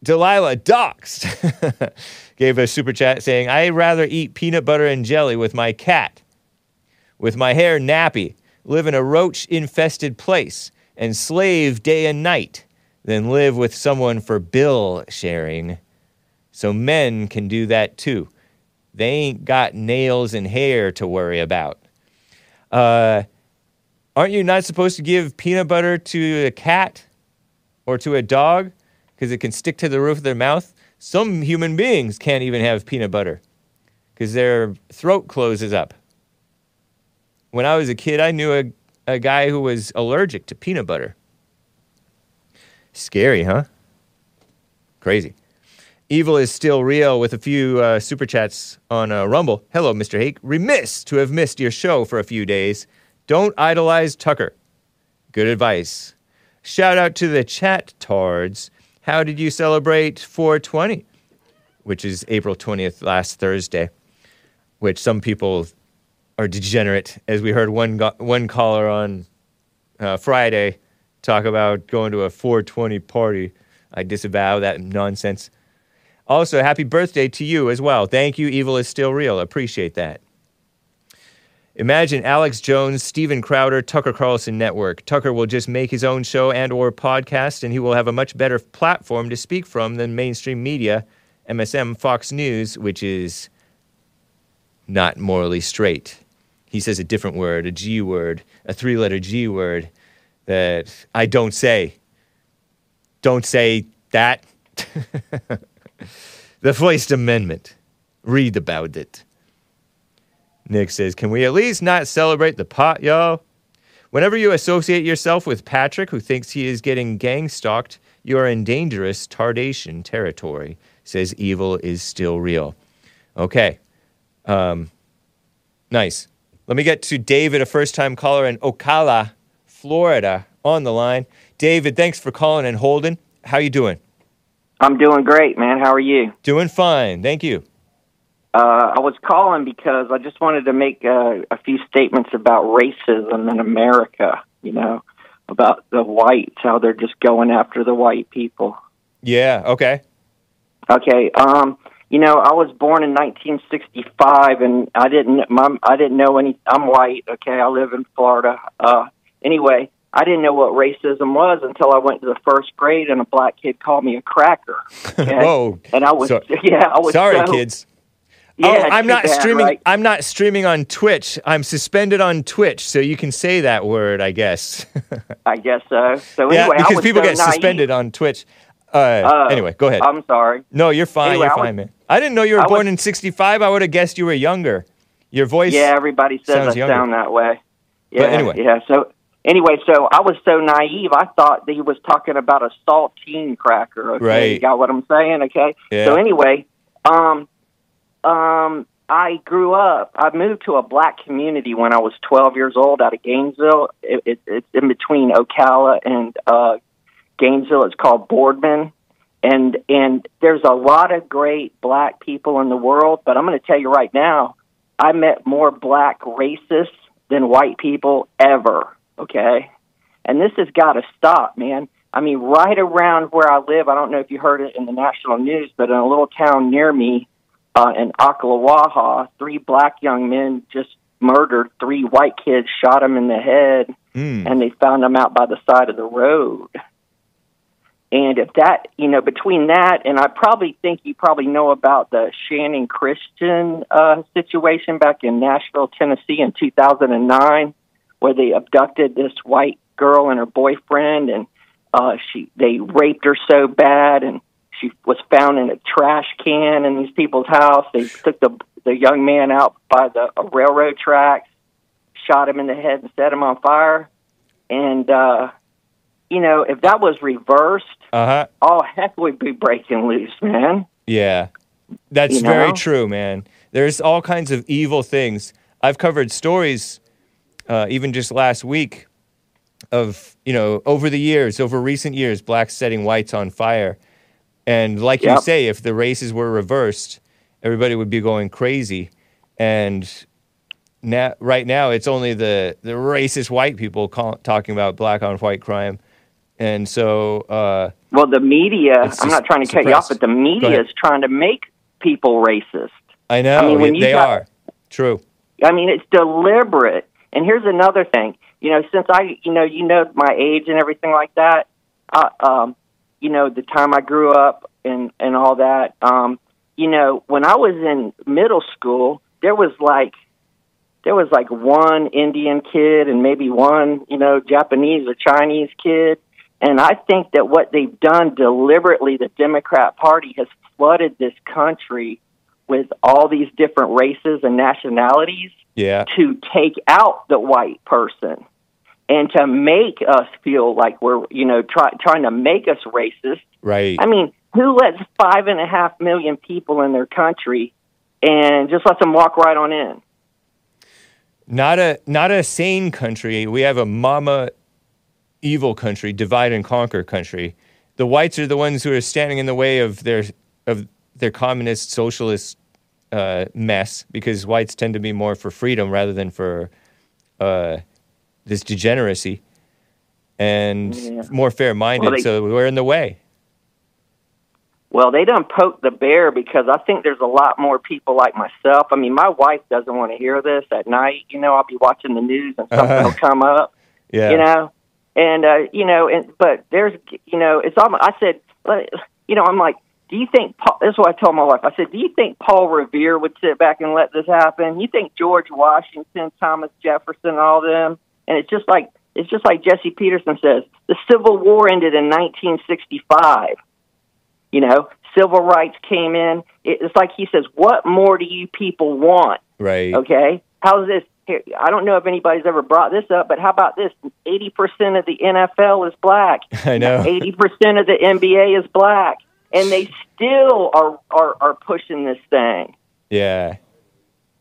Delilah doxed. Gave a super chat saying, I'd rather eat peanut butter and jelly with my cat, with my hair nappy, live in a roach infested place, and slave day and night than live with someone for bill sharing. So men can do that too. They ain't got nails and hair to worry about. Uh, aren't you not supposed to give peanut butter to a cat or to a dog because it can stick to the roof of their mouth? Some human beings can't even have peanut butter because their throat closes up. When I was a kid, I knew a, a guy who was allergic to peanut butter. Scary, huh? Crazy. Evil is still real with a few uh, super chats on uh, Rumble. Hello, Mr. Hake. Remiss to have missed your show for a few days. Don't idolize Tucker. Good advice. Shout out to the chat tards. How did you celebrate 420, which is April 20th, last Thursday, which some people are degenerate, as we heard one, go- one caller on uh, Friday talk about going to a 420 party. I disavow that nonsense. Also, happy birthday to you as well. Thank you. Evil is still real. Appreciate that. Imagine Alex Jones, Steven Crowder, Tucker Carlson Network. Tucker will just make his own show and or podcast and he will have a much better platform to speak from than mainstream media, MSM, Fox News, which is not morally straight. He says a different word, a G word, a three-letter G word that I don't say. Don't say that. the First Amendment. Read about it. Nick says, Can we at least not celebrate the pot, y'all? Whenever you associate yourself with Patrick, who thinks he is getting gang stalked, you are in dangerous tardation territory, says evil is still real. Okay. Um, nice. Let me get to David, a first time caller in Ocala, Florida, on the line. David, thanks for calling and holding. How you doing? I'm doing great, man. How are you? Doing fine. Thank you. Uh, I was calling because I just wanted to make uh, a few statements about racism in America. You know, about the whites, how they're just going after the white people. Yeah. Okay. Okay. Um, you know, I was born in 1965, and I didn't. My, I didn't know any. I'm white. Okay, I live in Florida. Uh, anyway, I didn't know what racism was until I went to the first grade, and a black kid called me a cracker. Okay? Whoa. And I was, So- yeah, I was Sorry, so- kids. Yeah, oh, I'm not bad, streaming. right? I'm not streaming on Twitch. I'm suspended on Twitch, so you can say that word, I guess. I guess so. So yeah, anyway, I because was people so get naive. suspended on Twitch. Uh, Uh, anyway, go ahead. I'm sorry. no, you're fine. anyway, you're I was- fine, man. I didn't know you were I was- born in '65. I would have guessed you were younger. Your voice. Yeah, everybody says sounds I younger. sound that way. Yeah, But anyway. yeah. So anyway, so I was so naive. I thought that he was talking about a saltine cracker. Okay, Right. you got what I'm saying? Okay. Yeah. So anyway, um, um, I grew up. I moved to a black community when I was 12 years old out of Gainesville. It, it, it's in between Ocala and uh, Gainesville. It's called Boardman. And and there's a lot of great black people in the world, but I'm going to tell you right now, I met more black racists than white people ever. Okay, and this has got to stop, man. I mean, right around where I live, I don't know if you heard it in the national news, but in a little town near me, uh, in Ocklawaha, three black young men just murdered three white kids, shot them in the head, Mm. and they found them out by the side of the road. And if that, you know, between that and I probably think you probably know about the Channon Christian uh, situation back in Nashville, Tennessee in 2009, where they abducted this white girl and her boyfriend, and uh, she they raped her so bad, and she was found in a trash can in these people's house. They took the the young man out by the uh, railroad tracks, shot him in the head, and set him on fire. And uh, you know, if that was reversed, Uh huh. all heck would be breaking loose, man. Yeah, that's You very know? true, man. There's all kinds of evil things. I've covered stories, uh, even just last week, of you know over the years, over recent years, blacks setting whites on fire, and like you say, if the races were reversed, everybody would be going crazy, and now right now it's only the the racist white people call, talking about black on white crime, and so. Uh, Well, the media, I'm not trying to cut you off, but the media is trying to make people racist. I know I mean, when you they got- are true. I mean, it's deliberate. And here's another thing. You know, since I, you know, you know my age and everything like that. Uh, um, you know, the time I grew up and and all that. Um, you know, when I was in middle school, there was like there was like one Indian kid and maybe one, you know, Japanese or Chinese kid. And I think that what they've done deliberately, the Democrat Party has flooded this country with all these different races and nationalities Yeah. to take out the white person and to make us feel like we're, you know, try, trying to make us racist. Right. I mean, who lets five and a half million people in their country and just lets them walk right on in? not a not a sane country. We have a mama evil country, divide and conquer country. The whites are the ones who are standing in the way of their of their communist socialist uh, mess because whites tend to be more for freedom rather than for uh, this degeneracy and Yeah. more fair minded. Well, so we're in the way. Well, they don't poke the bear because I think there's a lot more people like myself. I mean, my wife doesn't want to hear this at night. You know, I'll be watching the news and something Uh-huh. will come up. Yeah. you know and uh you know and but there's you know it's almost i said you know i'm like do you think paul this is what i told my wife i said do you think paul revere would sit back and let this happen you think george washington thomas jefferson all them and it's just like it's just like jesse peterson says the civil war ended in 1965 you know civil rights came in it's like he says what more do you people want Right. Okay. How's this? I don't know if anybody's ever brought this up, but how about this? 80% of the NFL is black. I know. 80% of the NBA is black. And they still are, are, are pushing this thing. Yeah.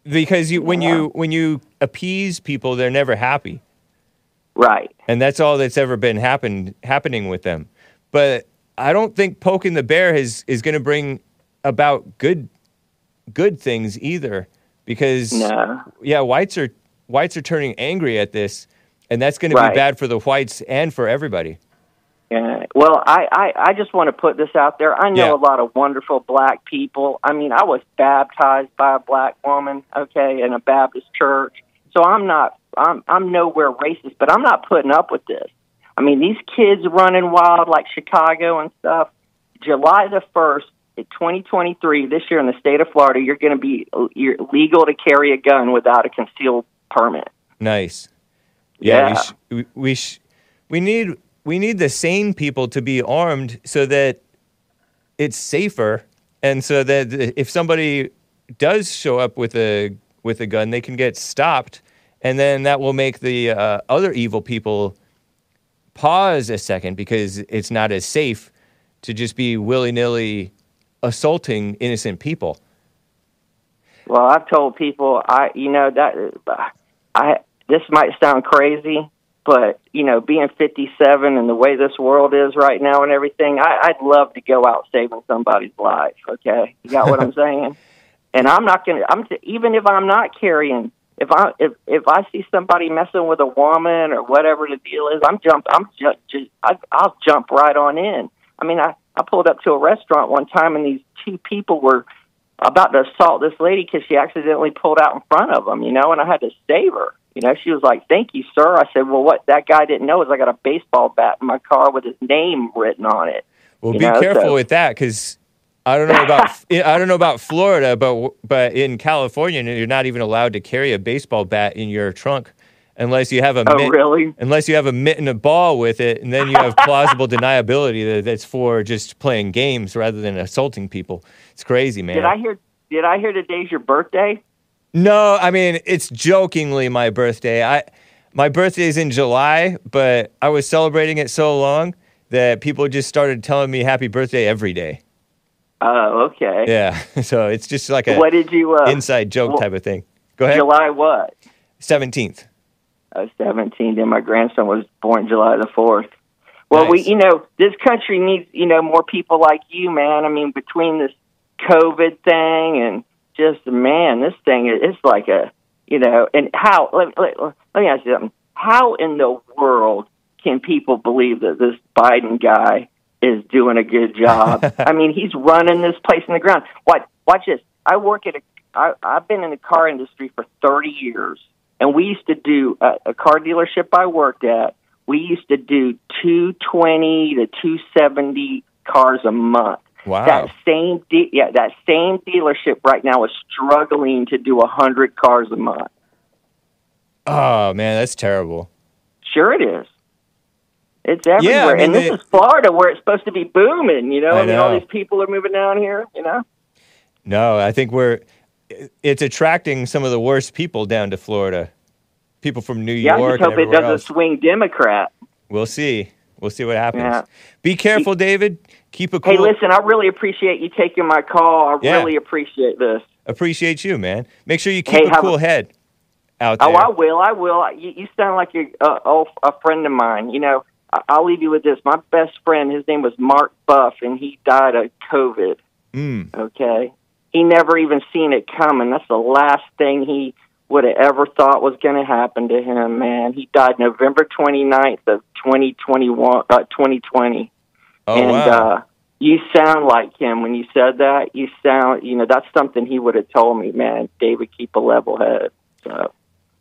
Because you when you when you appease people, they're never happy. Right. and that's all that's ever been happened happening with them. But I don't think poking the bear is is going to bring about good good things either because No. yeah, whites are whites are turning angry at this, and that's going to be bad for the whites and for everybody. Yeah. Well, I, I, I just want to put this out there. I know Yeah. a lot of wonderful black people. I mean, I was baptized by a black woman, okay, in a Baptist church. So I'm not, I'm, I'm nowhere racist, but I'm not putting up with this. I mean, these kids running wild like Chicago and stuff. July the 1st, 2023, this year in the state of Florida, you're going to be you're legal to carry a gun without a concealed permit. Nice. Yeah, Yeah. we sh- we we, sh- we need we need the sane people to be armed so that it's safer, and so that if somebody does show up with a with a gun, they can get stopped, and then that will make the uh, other evil people pause a second because it's not as safe to just be willy nilly assaulting innocent people. Well, I've told people I, you know, that I this might sound crazy, but you know, being 57 and the way this world is right now and everything, I, I'd love to go out saving somebody's life. Okay, you got what I'm saying? And I'm not gonna. I'm even if I'm not carrying. If I if if I see somebody messing with a woman or whatever the deal is, I'm jump. I'm just, just I, I'll jump right on in. I mean, I I pulled up to a restaurant one time and these two people were about to assault this lady because she accidentally pulled out in front of them, you know, and I had to save her. You know, she was like, "Thank you, sir." I said, "Well, what that guy didn't know is I got a baseball bat in my car with his name written on it." Well, You be know, careful so- with that because I don't know about I don't know about Florida, but but in California, you're not even allowed to carry a baseball bat in your trunk unless you have a Oh, mitt, really? unless you have a mitt and a ball with it, and then you have plausible deniability that that's for just playing games rather than assaulting people. It's crazy, man. Did I hear? Did I hear today's your birthday? No, I mean it's jokingly my birthday. I my birthday is in July, but I was celebrating it so long that people just started telling me happy birthday every day. Oh, okay. Yeah, so it's just like a What did you? Uh, inside joke well, type of thing. Go ahead. July what? Seventeenth. I was 17, and my grandson was born July the 4th. Well, we, you know, this country needs, you know, more people like you, man. I mean, between this COVID thing and just, man, this thing is it's like a, you know, and how, let, let, let me ask you something. How in the world can people believe that this Biden guy is doing a good job? I mean, he's running this place in the ground. Watch, watch this. I work at a, I, I've been in the car industry for 30 years and we used to do a, a car dealership I worked at. We used to do two twenty to two seventy cars a month. Wow. That same de- yeah, that same dealership right now is struggling to do a hundred cars a month. Oh man, that's terrible. Sure, it is. It's everywhere, Yeah, I mean, and this they- is Florida, where it's supposed to be booming. You know, I I, mean, all these people are moving down here. You know, No, I think we're it's attracting some of the worst people down to Florida. People from New York. yeah. I just hope it doesn't else. swing Democrat. We'll see. We'll see what happens. Yeah. Be careful, David. Keep a cool. Hey, listen, I really appreciate you taking my call. I Yeah. really appreciate this. Appreciate you, man. Make sure you keep Hey, a cool a- head out oh, there. Oh, I will. I will. You, you sound like a, a, oh, a friend of mine. You know, I'll leave you with this. My best friend, his name was Mark Buff, and he died of COVID. Mm. Okay, he never even seen it coming. That's the last thing he would have ever thought was going to happen to him. Man, he died November 29th of 2021, uh, 2020. Oh and wow. uh, you sound like him when you said that. You sound, you know, that's something he would have told me. Man, David, keep a level head. So.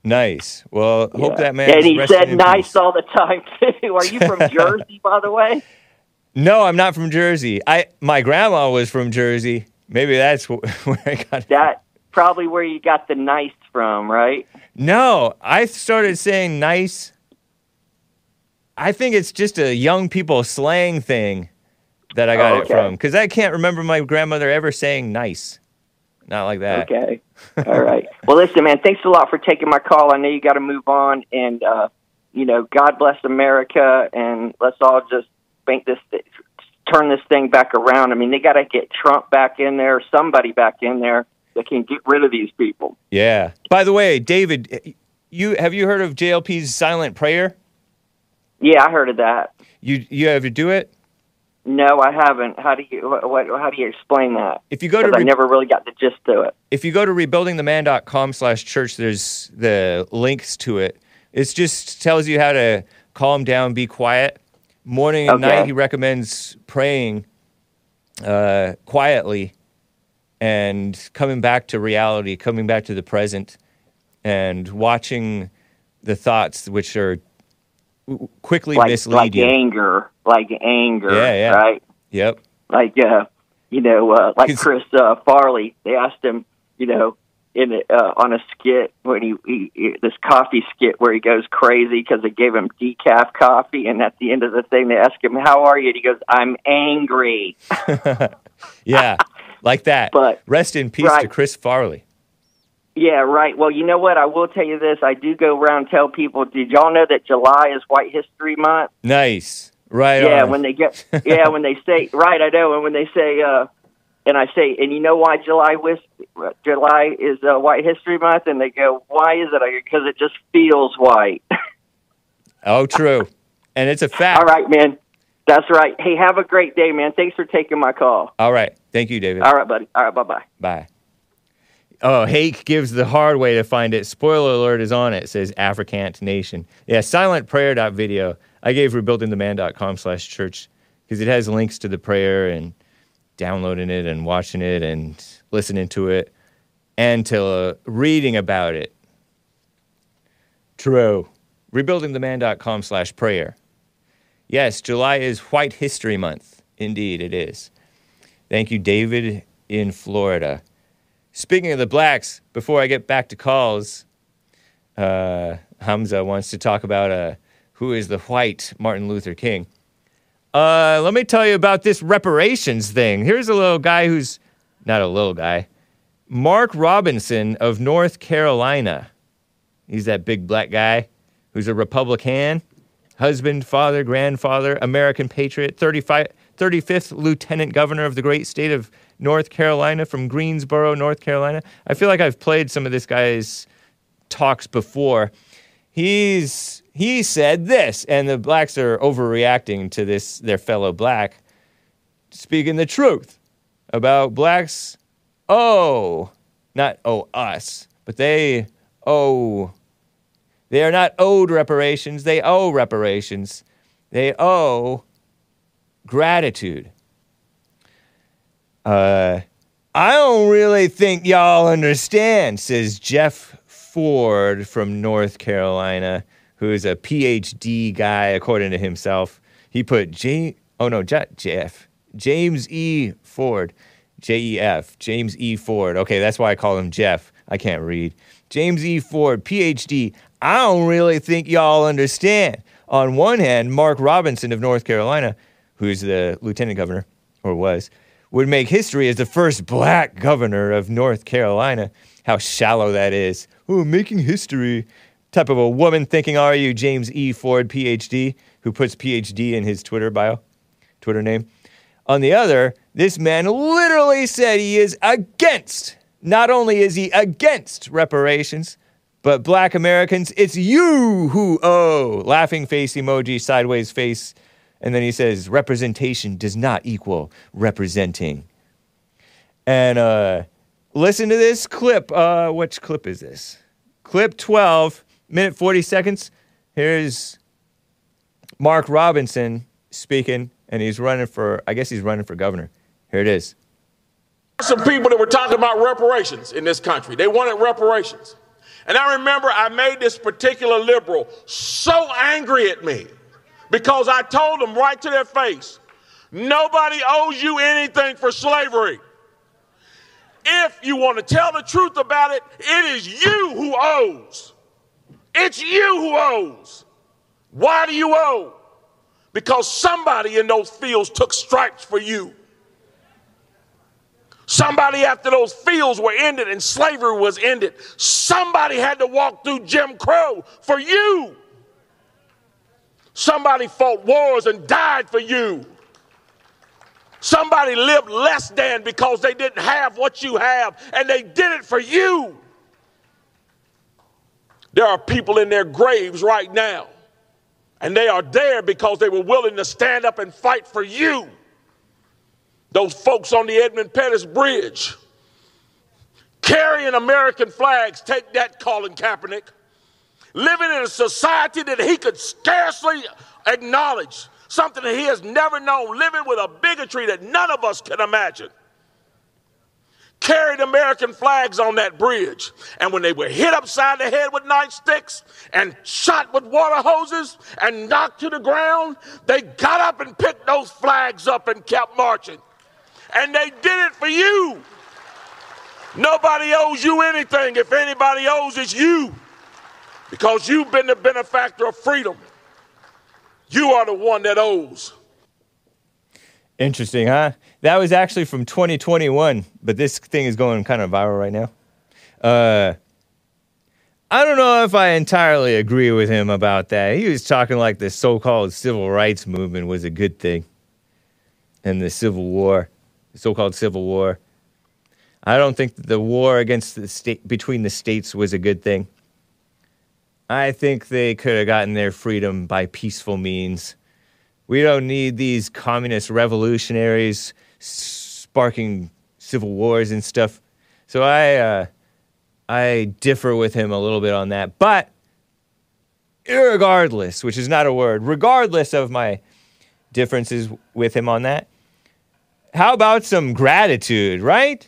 Nice. Well, hope that man. And he said nice peace. all the time too. Are you from Jersey, by the way? No, I'm not from Jersey. I my grandma was from Jersey. Maybe that's where I got it. That probably where you got the nice from, right? No, I started saying nice. I think it's just a young people slang thing that I got Oh, it from because I can't remember my grandmother ever saying nice. Not like that. Okay. all right. Well, listen, man. Thanks a lot for taking my call. I know you got to move on, and uh, you know, God bless America, and let's all just make this turn this thing back around. I mean, they got to get Trump back in there, somebody back in there that can get rid of these people. Yeah. By the way, David, you have you heard of JLP's silent prayer? Yeah, I heard of that. You you ever do it? No, I haven't. How do you what, what how do you explain that? If you go to 'Cause I re- never really got the gist to it. if you go to rebuildingtheman.com slash church, there's the links to it. It just tells you how to calm down, be quiet. Morning and Okay. night, he recommends praying uh, quietly and coming back to reality, coming back to the present, and watching the thoughts which are quickly Like mislead like you. anger, like anger, Yeah, yeah. right? Yep. Like uh, you know, uh, like Chris uh, Farley. They asked him, you know, in a, uh, on a skit when he, he, he this coffee skit where he goes crazy because they gave him decaf coffee, and at the end of the thing they ask him, "How are you?" and he goes, "I'm angry." Yeah. like that. But- Rest in peace to. Chris Farley. Yeah, right. Well, you know what? I will tell you this. I do go around and tell people. Did y'all know that July is White History Month? Nice. Right yeah, on. when they get yeah, when they say right, I know, and when they say uh and I say, and you know why July whis- July is uh, White History Month, and they go, why is it? Because it just feels white. oh, true. And it's a fact. All right, man. That's right. Hey, have a great day, man. Thanks for taking my call. All right. Thank you, David. All right, buddy. All right, bye bye bye. Oh, Hake gives the hard way to find it. Spoiler alert is on it. Says Africant Nation. Yeah, silentprayer.video. I gave rebuildingtheman.com slash church because it has links to the prayer and downloading it and watching it and listening to it and to uh, reading about it. True. Rebuildingtheman.com slash prayer. Yes, July is White History Month. Indeed, it is. Thank you, David in Florida. Speaking of the blacks, before I get back to calls, uh, Hamza wants to talk about uh, who is the white Martin Luther King. Uh, let me tell you about this reparations thing. Here's a little guy who's not a little guy, Mark Robinson of North Carolina. He's that big black guy who's a Republican, husband, father, grandfather, American patriot, 35, 35th lieutenant governor of the great state of North Carolina from Greensboro, North Carolina. I feel like I've played some of this guy's talks before. He's he said this, and the blacks are overreacting to this, their fellow black, speaking the truth about blacks. Oh, not oh us, but they owe. They are not owed reparations. They owe reparations. They owe gratitude. Uh, I don't really think y'all understand, says Jeff Ford from North Carolina, who is a PhD guy, according to himself. He put J. Oh no, J- Jeff James E. Ford, J E F James E. Ford. Okay, that's why I call him Jeff. I can't read. James E. Ford, PhD. I don't really think y'all understand. On one hand, Mark Robinson of North Carolina, who's the lieutenant governor, or was, would make history as the first black governor of North Carolina. How shallow that is. Oh, making history. Type of a woman thinking, are you, James E. Ford, PhD, who puts PhD in his Twitter bio, Twitter name. On the other, this man literally said he is against. Not only is he against reparations, but black Americans, it's you who owe. Laughing face emoji, sideways face. And then he says, representation does not equal representing. And uh, listen to this clip. Uh, which clip is this? Clip 12, minute 40 seconds. Here's Mark Robinson speaking, and he's running for, I guess he's running for governor. Here it is. some people that were talking about reparations in this country. They wanted reparations. And I remember I made this particular liberal so angry at me because I told them right to their face nobody owes you anything for slavery. If you want to tell the truth about it, it is you who owes. It's you who owes. Why do you owe? Because somebody in those fields took stripes for you. Somebody, after those fields were ended and slavery was ended, somebody had to walk through Jim Crow for you. Somebody fought wars and died for you. Somebody lived less than because they didn't have what you have, and they did it for you. There are people in their graves right now, and they are there because they were willing to stand up and fight for you. those folks on the Edmund Pettus Bridge carrying American flags. Take that, Colin Kaepernick. Living in a society that he could scarcely acknowledge, something that he has never known, living with a bigotry that none of us can imagine carried American flags on that bridge. And when they were hit upside the head with nightsticks and shot with water hoses and knocked to the ground, they got up and picked those flags up and kept marching. And they did it for you. Nobody owes you anything. If anybody owes, it's you. Because you've been the benefactor of freedom. You are the one that owes. Interesting, huh? That was actually from 2021, but this thing is going kind of viral right now. Uh, I don't know if I entirely agree with him about that. He was talking like the so called civil rights movement was a good thing and the Civil War, the so called Civil War. I don't think the war against the state between the states was a good thing. I think they could have gotten their freedom by peaceful means. We don't need these communist revolutionaries sparking civil wars and stuff. So I uh, I differ with him a little bit on that. But regardless, which is not a word, regardless of my differences with him on that, how about some gratitude, right?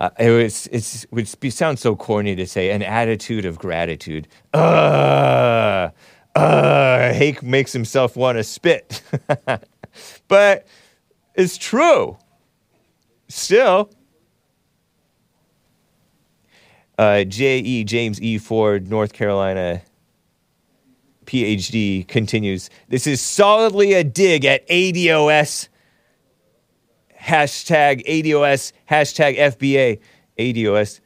Uh, it was it's would be sound so corny to say an attitude of gratitude. Uh, uh, Hake makes himself want to spit. but it's true. Still, uh, J.E. James E. Ford, North Carolina, PhD, continues. This is solidly a dig at ADOS, hashtag ADOS, hashtag FBA, ADOS.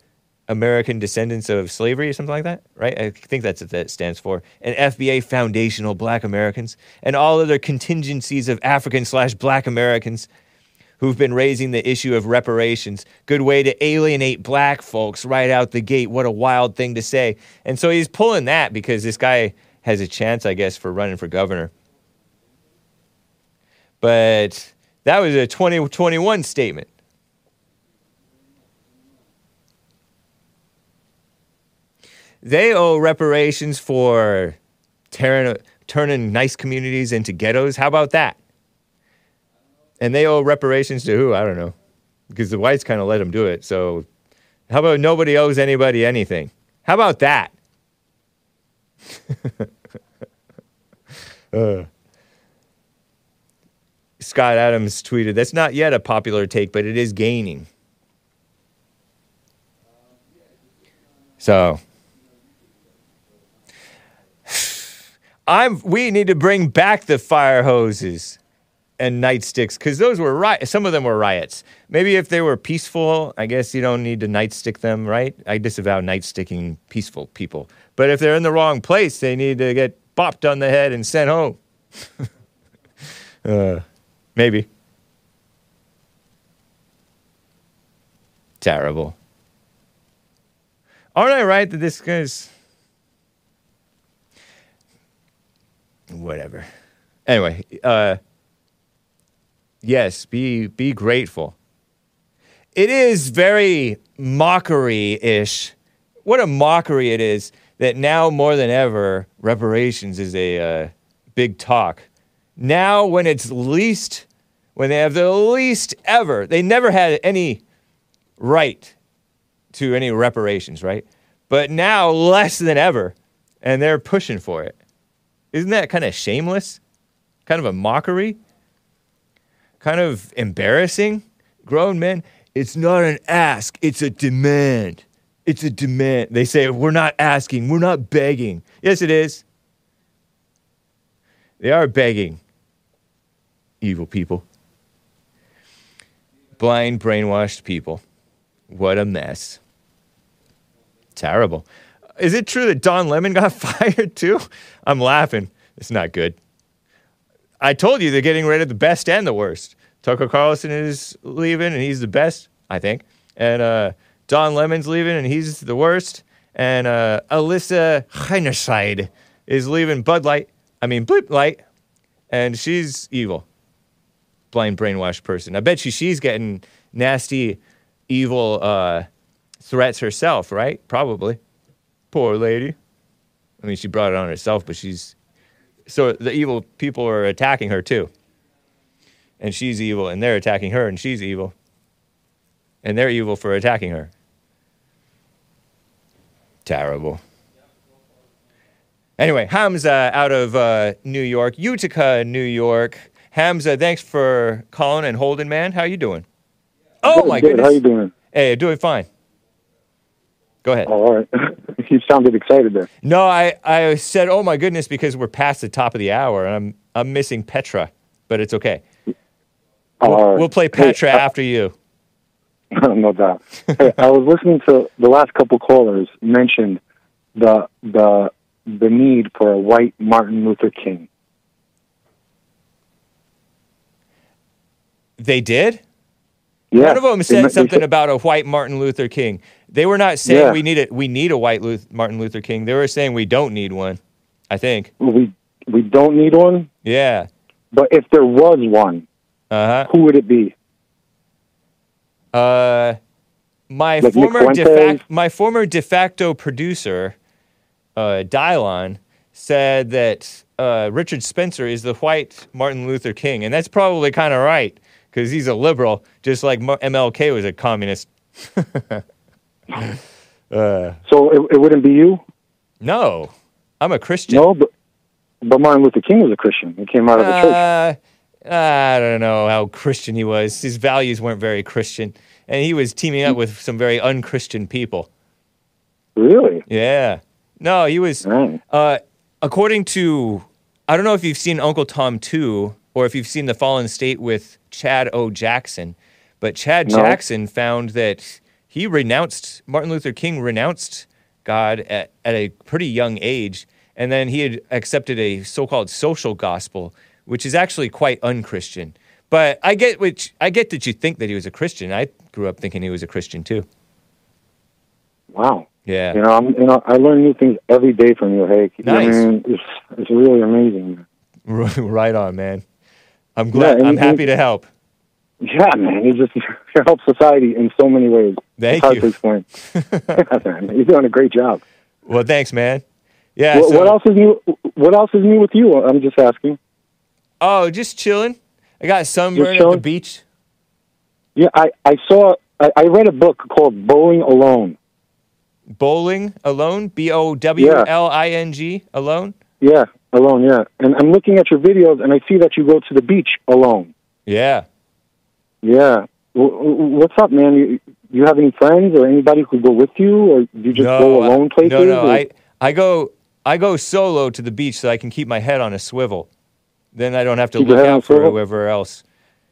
American Descendants of Slavery or something like that, right? I think that's what that stands for. And FBA Foundational Black Americans and all other contingencies of African slash Black Americans who've been raising the issue of reparations. Good way to alienate black folks right out the gate. What a wild thing to say. And so he's pulling that because this guy has a chance, I guess, for running for governor. But that was a 2021 statement. They owe reparations for tearing, turning nice communities into ghettos. How about that? And they owe reparations to who? I don't know. Because the whites kind of let them do it. So, how about nobody owes anybody anything? How about that? uh. Scott Adams tweeted, That's not yet a popular take, but it is gaining. So, I'm. We need to bring back the fire hoses and nightsticks because those were riot. Some of them were riots. Maybe if they were peaceful, I guess you don't need to nightstick them, right? I disavow nightsticking peaceful people. But if they're in the wrong place, they need to get bopped on the head and sent home. uh, maybe. Terrible. Aren't I right that this guy's whatever. Anyway, uh, yes, be be grateful. It is very mockery-ish. What a mockery it is that now more than ever reparations is a uh, big talk. Now, when it's least, when they have the least ever, they never had any right to any reparations, right? But now less than ever, and they're pushing for it. Isn't that kind of shameless? Kind of a mockery? Kind of embarrassing? Grown men, it's not an ask, it's a demand. It's a demand. They say, we're not asking, we're not begging. Yes, it is. They are begging, evil people. Blind, brainwashed people. What a mess. Terrible. Is it true that Don Lemon got fired too? I'm laughing. It's not good. I told you they're getting rid of the best and the worst. Tucker Carlson is leaving, and he's the best, I think. And uh, Don Lemon's leaving, and he's the worst. And uh, Alyssa Heinerscheid is leaving Bud Light. I mean, Blip Light, and she's evil. Blind brainwashed person. I bet you she's getting nasty, evil uh, threats herself, right? Probably. Poor lady. I mean, she brought it on herself, but she's so the evil people are attacking her too. And she's evil, and they're attacking her, and she's evil. And they're evil for attacking her. Terrible. Anyway, Hamza out of uh, New York, Utica, New York. Hamza, thanks for calling and holding, man. How you doing? Oh Good, my good. goodness. How you doing? Hey, doing fine. Go ahead. Oh, all right. you sounded excited there. No, I, I said, oh my goodness, because we're past the top of the hour and I'm I'm missing Petra, but it's okay. We'll, all right. we'll play Hey, Petra uh, after you. no doubt. hey, I was listening to the last couple callers mentioned the the the need for a white Martin Luther King. They did? Yeah, One of them said something about a white Martin Luther King. They were not saying Yeah. we need it. We need a white Luth- Martin Luther King. They were saying we don't need one. I think. we we don't need one, Yeah. but if there was one, Uh huh. who would it be? Uh, my Like former de Fuentes? fac- my former de facto producer, uh, Dylon, said that uh, Richard Spencer is the white Martin Luther King, and that's probably kind of right because he's a liberal, just like MLK was a communist. uh, So it, it wouldn't be you. no, I'm a Christian. No, but but Martin Luther King was a Christian. He came out of the church. Uh, I don't know how Christian he was. His values weren't very Christian, and he was teaming up with some very unchristian people. Really? Yeah. No, he was. Right. Uh, according to, I don't know if you've seen Uncle Tom 2 or if you've seen The Fallen State with Chad O. Jackson, but Chad No. Jackson found that he renounced, Martin Luther King renounced God at, at a pretty young age, and then he had accepted a so called social gospel, which is actually quite unchristian. But I get which I get that you think that he was a Christian. I grew up thinking he was a Christian too. Wow. Yeah. You know, I'm, you know, I learn new things every day from you, Hake. You know, Nice. it's it's really amazing. right on, man. I'm glad. and- I'm happy to help. Yeah, man, you just it helps society in so many ways. Thank it's hard you. to explain. yeah, man, you're doing a great job. Well, thanks, man. Yeah. what, so, what else is new? What else is new with you? I'm just asking. Oh, just chilling. I got sunburned at the beach. Yeah, I I saw. I, I read a book called Bowling Alone. Bowling alone. B O W L I N G alone. Yeah, alone. Yeah, and I'm looking at your videos, and I see that you go to the beach alone. Yeah. Yeah. What's up, man? You, you have any friends or anybody who go with you, or do you just no, go I- alone places? No, no. or- I I go I go solo to the beach so I can keep my head on a swivel. Then I don't have to Keep look head on a out for whoever else.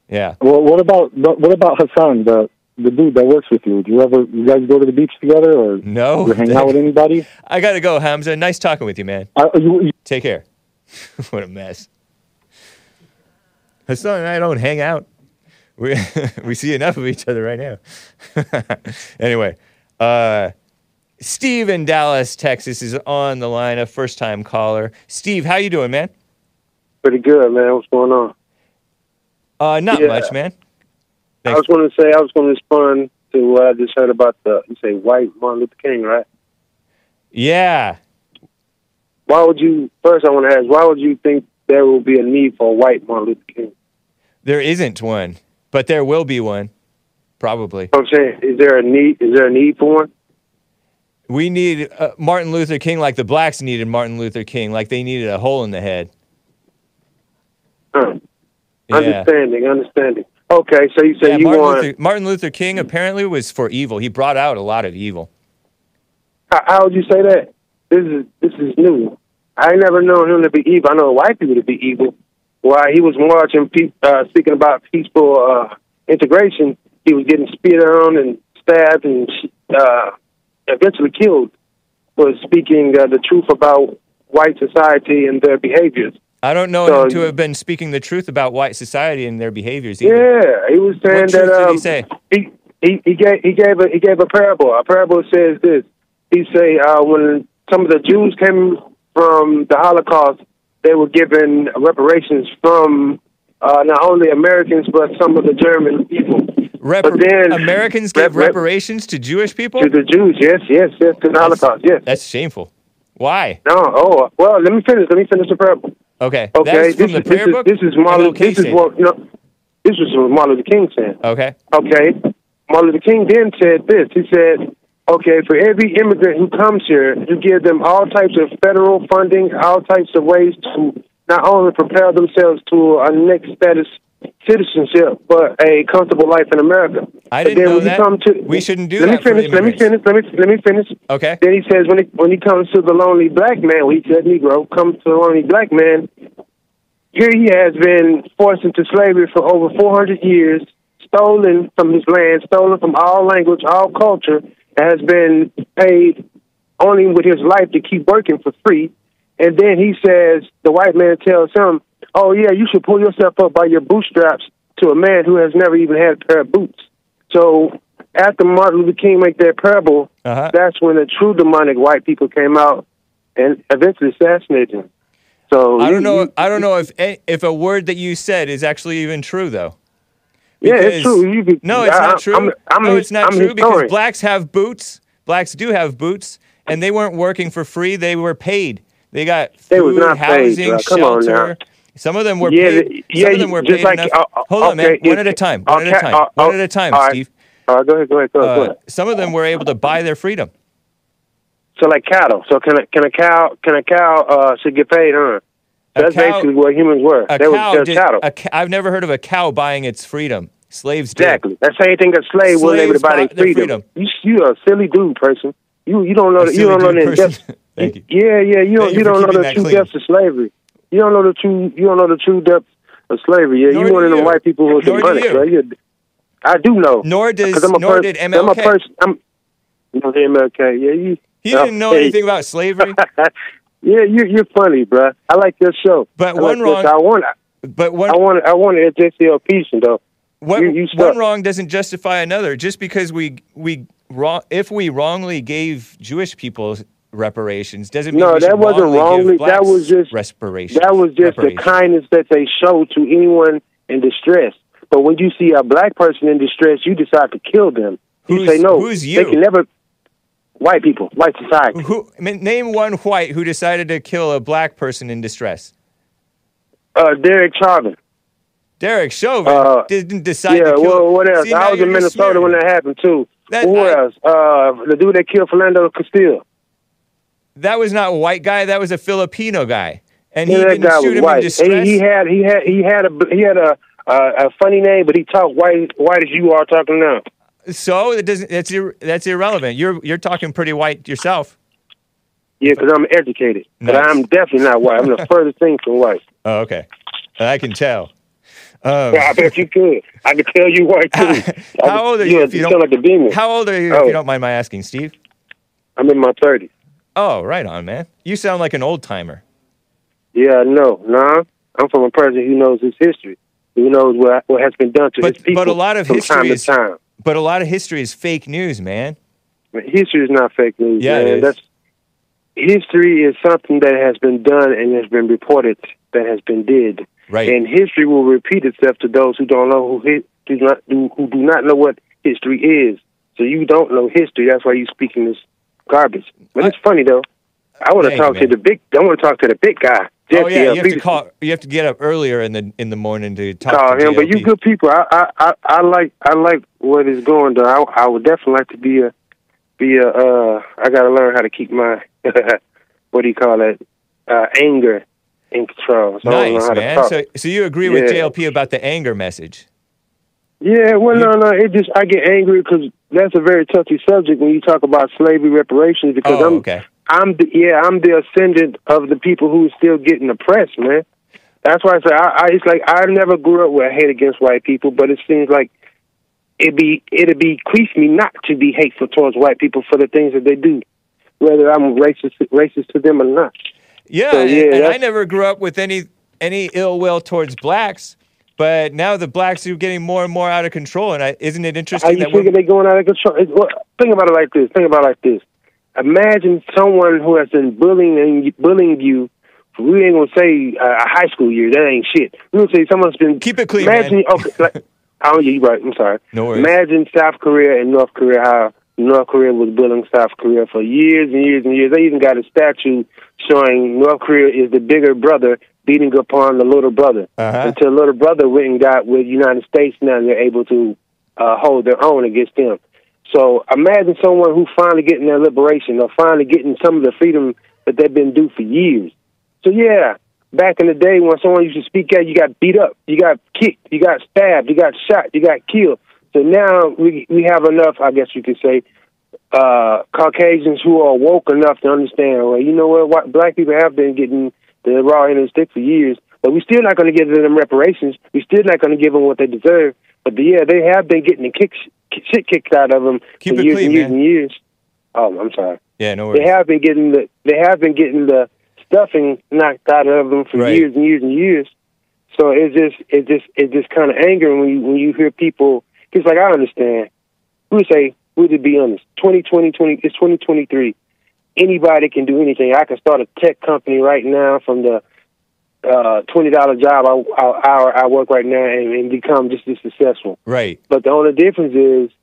Yeah. Well, what about what about Hassan, the the dude that works with you? Do you ever you guys go to the beach together, or No. you hang out with anybody? I gotta go, Hamza. Nice talking with you, man. Are you, you- Take care. what a mess. Hassan and I don't hang out. We we see enough of each other right now. anyway, uh, Steve in Dallas, Texas, is on the line. A first time caller. Steve, how you doing, man? Pretty good, man. What's going on? Uh, not Yeah. much, man. I was going to say I was going to respond to what I just heard about the you say white Martin Luther King, right? Yeah. Why would you? First, I want to ask, why would you think there will be a need for a white Martin Luther King? There isn't one, but there will be one, probably. I'm saying, is there a need? Is there a need for one? We need uh, Martin Luther King like the blacks needed Martin Luther King, like they needed a hole in the head. Huh. Yeah. Understanding, understanding. Okay, so you say Yeah, you Martin, want? Luther, Martin Luther King apparently was for evil. He brought out a lot of evil. How, how would you say that? This is this is new. I never known him to be evil. I know white people to be evil. While he was marching, pe- uh, speaking about peaceful uh, integration, he was getting spit on and stabbed and uh, eventually killed for speaking uh, the truth about white society and their behaviors. I don't know So- him to have been speaking the truth about white society and their behaviors either. Yeah, he was saying What that. truth did um, he say? He, he he gave he gave a he gave a parable. A parable says this. He say uh, when some of the Jews came from the Holocaust, they were given reparations from uh, not only Americans but some of the German people. Rep- But then- Americans gave rep- reparations to Jewish people? To the Jews, yes, yes, yes, to the Holocaust, yes. That's shameful. Why? No, oh, well, let me finish. Let me finish the parable. Okay. Okay, That's this is, prayer this book? is this is Martin. This is what no, this is what Martin Luther King said. Okay. Okay, Martin Luther King then said this. He said, "Okay, for every immigrant who comes here, you give them all types of federal funding, all types of ways to not only prepare themselves to a next status citizenship, but a comfortable life in America." I didn't know when that. To, We shouldn't do let that me finish. Let me finish. Let me let me finish. Okay. Then he says when he when he comes to the lonely black man, when he said Negro comes to the lonely black man, here he has been forced into slavery for over 400 years, stolen from his land, stolen from all language, all culture, has been paid only with his life to keep working for free. And then he says, the white man tells him, oh, yeah, you should pull yourself up by your bootstraps to a man who has never even had a pair of boots. So after Martin Luther King made that parable, Uh-huh. that's when the true demonic white people came out and eventually assassinated him. So I don't know. I don't know if if a word that you said is actually even true, though. Yeah, it's true. You could- no, it's I- not true. I'm- I'm no, it's not I'm true because blacks have boots. Blacks do have boots, and they weren't working for free. They were paid. They got food, They was not housing. Come shelter. Some of them were Yeah, paid. yeah, Some of them were just paid like- enough. uh, uh, Hold on, man. okay, One at a time. One at a time. uh, One uh, at a time, right. Steve. All right, go ahead, go ahead, go ahead. go Uh, ahead. some of them were able to buy their freedom. So like cattle. So can a can a cow can a cow uh should get paid, huh? That's cow- basically what humans were. They were just cattle. a I've never heard of a cow buying its freedom. Slaves did. exactly. That same thing that slaves weren't able to buy their freedom. freedom. You you a silly dude, person. You you don't know the, you don't know the depth. Thank you. Yeah, yeah. You don't you you don't know the true clean. depths of slavery. You don't know the true you don't know the true depths of slavery. Yeah, Nor you one of them white people who are Nor do you. bro. I do know. Nor does I'm a nor did I'm a MLK. person. I'm. You know MLK. Yeah, you. He didn't know Hey. anything about slavery. yeah, you you're funny, bro. I like your show. But I one like this. wrong- I want. But one I want. I want to address your piece, though. one, you- you one wrong doesn't justify another. Just because we we wrong if we wrongly gave Jewish people reparations doesn't mean No, we that wasn't wrongly. wrongly. Give That was just- reparations. That was just the kindness that they show to anyone in distress. But when you see a black person in distress, you decide to kill them. You Who's- say no. who's you? They can never. White people, white society. Who name one white who decided to kill a black person in distress? Uh, Derek Chauvin. Derek Chauvin Uh, didn't decide yeah. to kill. Well, what else? See, I was in Minnesota when that happened too. That- Who I- else? Uh, the dude that killed Philando Castile. That was not a white guy. That was a Filipino guy, and he Yeah, that didn't guy shoot was him in white. distress. He, he had he had he had a he had a uh, a funny name, but he talked white white as you are talking now. So it doesn't. That's ir- that's irrelevant. You're you're talking pretty white yourself. Yeah, because I'm educated, but I'm definitely not white. I'm the furthest thing from white. Oh, okay. I can tell. Um, Yeah, I bet you could. I could tell you white too. how old are you? Yeah, if you you don't, like a demon. How old are you? If Oh. you don't mind my asking, Steve. I'm in my thirties. Oh, right on, man. You sound like an old timer. Yeah, no, nah. I'm from a person who knows his history, who knows what what has been done to But- his people but a lot of from history time is- to time. But a lot of history is fake news, man. But history is not fake news. Yeah, man. That's history is something that has been done and has been reported that has been did. Right. And history will repeat itself to those who don't know who do not do, who do not know what history is. So you don't know history. That's why you're speaking this garbage. But it's funny though. I want to talk to the big. I want to talk to the big guy. Oh yeah, you have to call. You have to get up earlier in the in the morning to talk call to him. But you good people. I, I I I like I like what is going though. I I would definitely like to be a be a. Uh, I got to learn how to keep my what do you call it uh, anger in control. So I don't know Nice, man. So so you agree with JLP about the anger message? Yeah, well, no, no. It just I get angry because that's a very touchy subject when you talk about slavery reparations. Because Oh, I'm, okay. I'm, the, yeah, I'm the ascendant of the people who are still getting oppressed, man. That's why I say I, I it's like I never grew up with hate against white people, but it seems like it be it'd bequeath me not to be hateful towards white people for the things that they do, whether I'm racist racist to them or not. Yeah, So, and, yeah, and I never grew up with any any ill will towards blacks, but now the blacks are getting more and more out of control. And I, isn't it interesting you that figure we're, they going out of control? Well, think about it like this. Think about it like this. Imagine someone who has been bullying bullying you we ain't gonna say uh, a high school year. That ain't shit. We gonna say someone's been Keep it clean, Imagine, man. okay, like, oh, yeah, you're right. I'm sorry. No worries. Imagine South Korea and North Korea. How North Korea was bullying South Korea for years and years and years. They even got a statue showing North Korea is the bigger brother beating upon the little brother. Uh-huh. Until little brother went and got with United States. Now they're able to uh, hold their own against them. So imagine someone who finally getting their liberation or finally getting some of the freedom that they've been due for years. So yeah, back in the day when someone used to speak out, you got beat up, you got kicked, you got stabbed, you got shot, you got killed. So now we we have enough, I guess you could say, uh, Caucasians who are woke enough to understand. Well, you know what? White, black people have been getting the raw end of the stick for years, but we're still not going to give them reparations. We're still not going to give them what they deserve. But yeah, they have been getting the kick, shit kicked out of them Keep for it years clean, and years man. and years. Oh, I'm sorry. Yeah, no They have been getting the they have been getting the stuffing knocked out of them for Right. years and years and years. So it's just it's just it's just kind of angering when you when you hear people. Because like I understand, we say we would be honest. 2020, 20, it's 2023. Anybody can do anything. I can start a tech company right now from the uh, twenty dollar job I, I, hour I work right now and, and become just as successful. Right. But the only difference is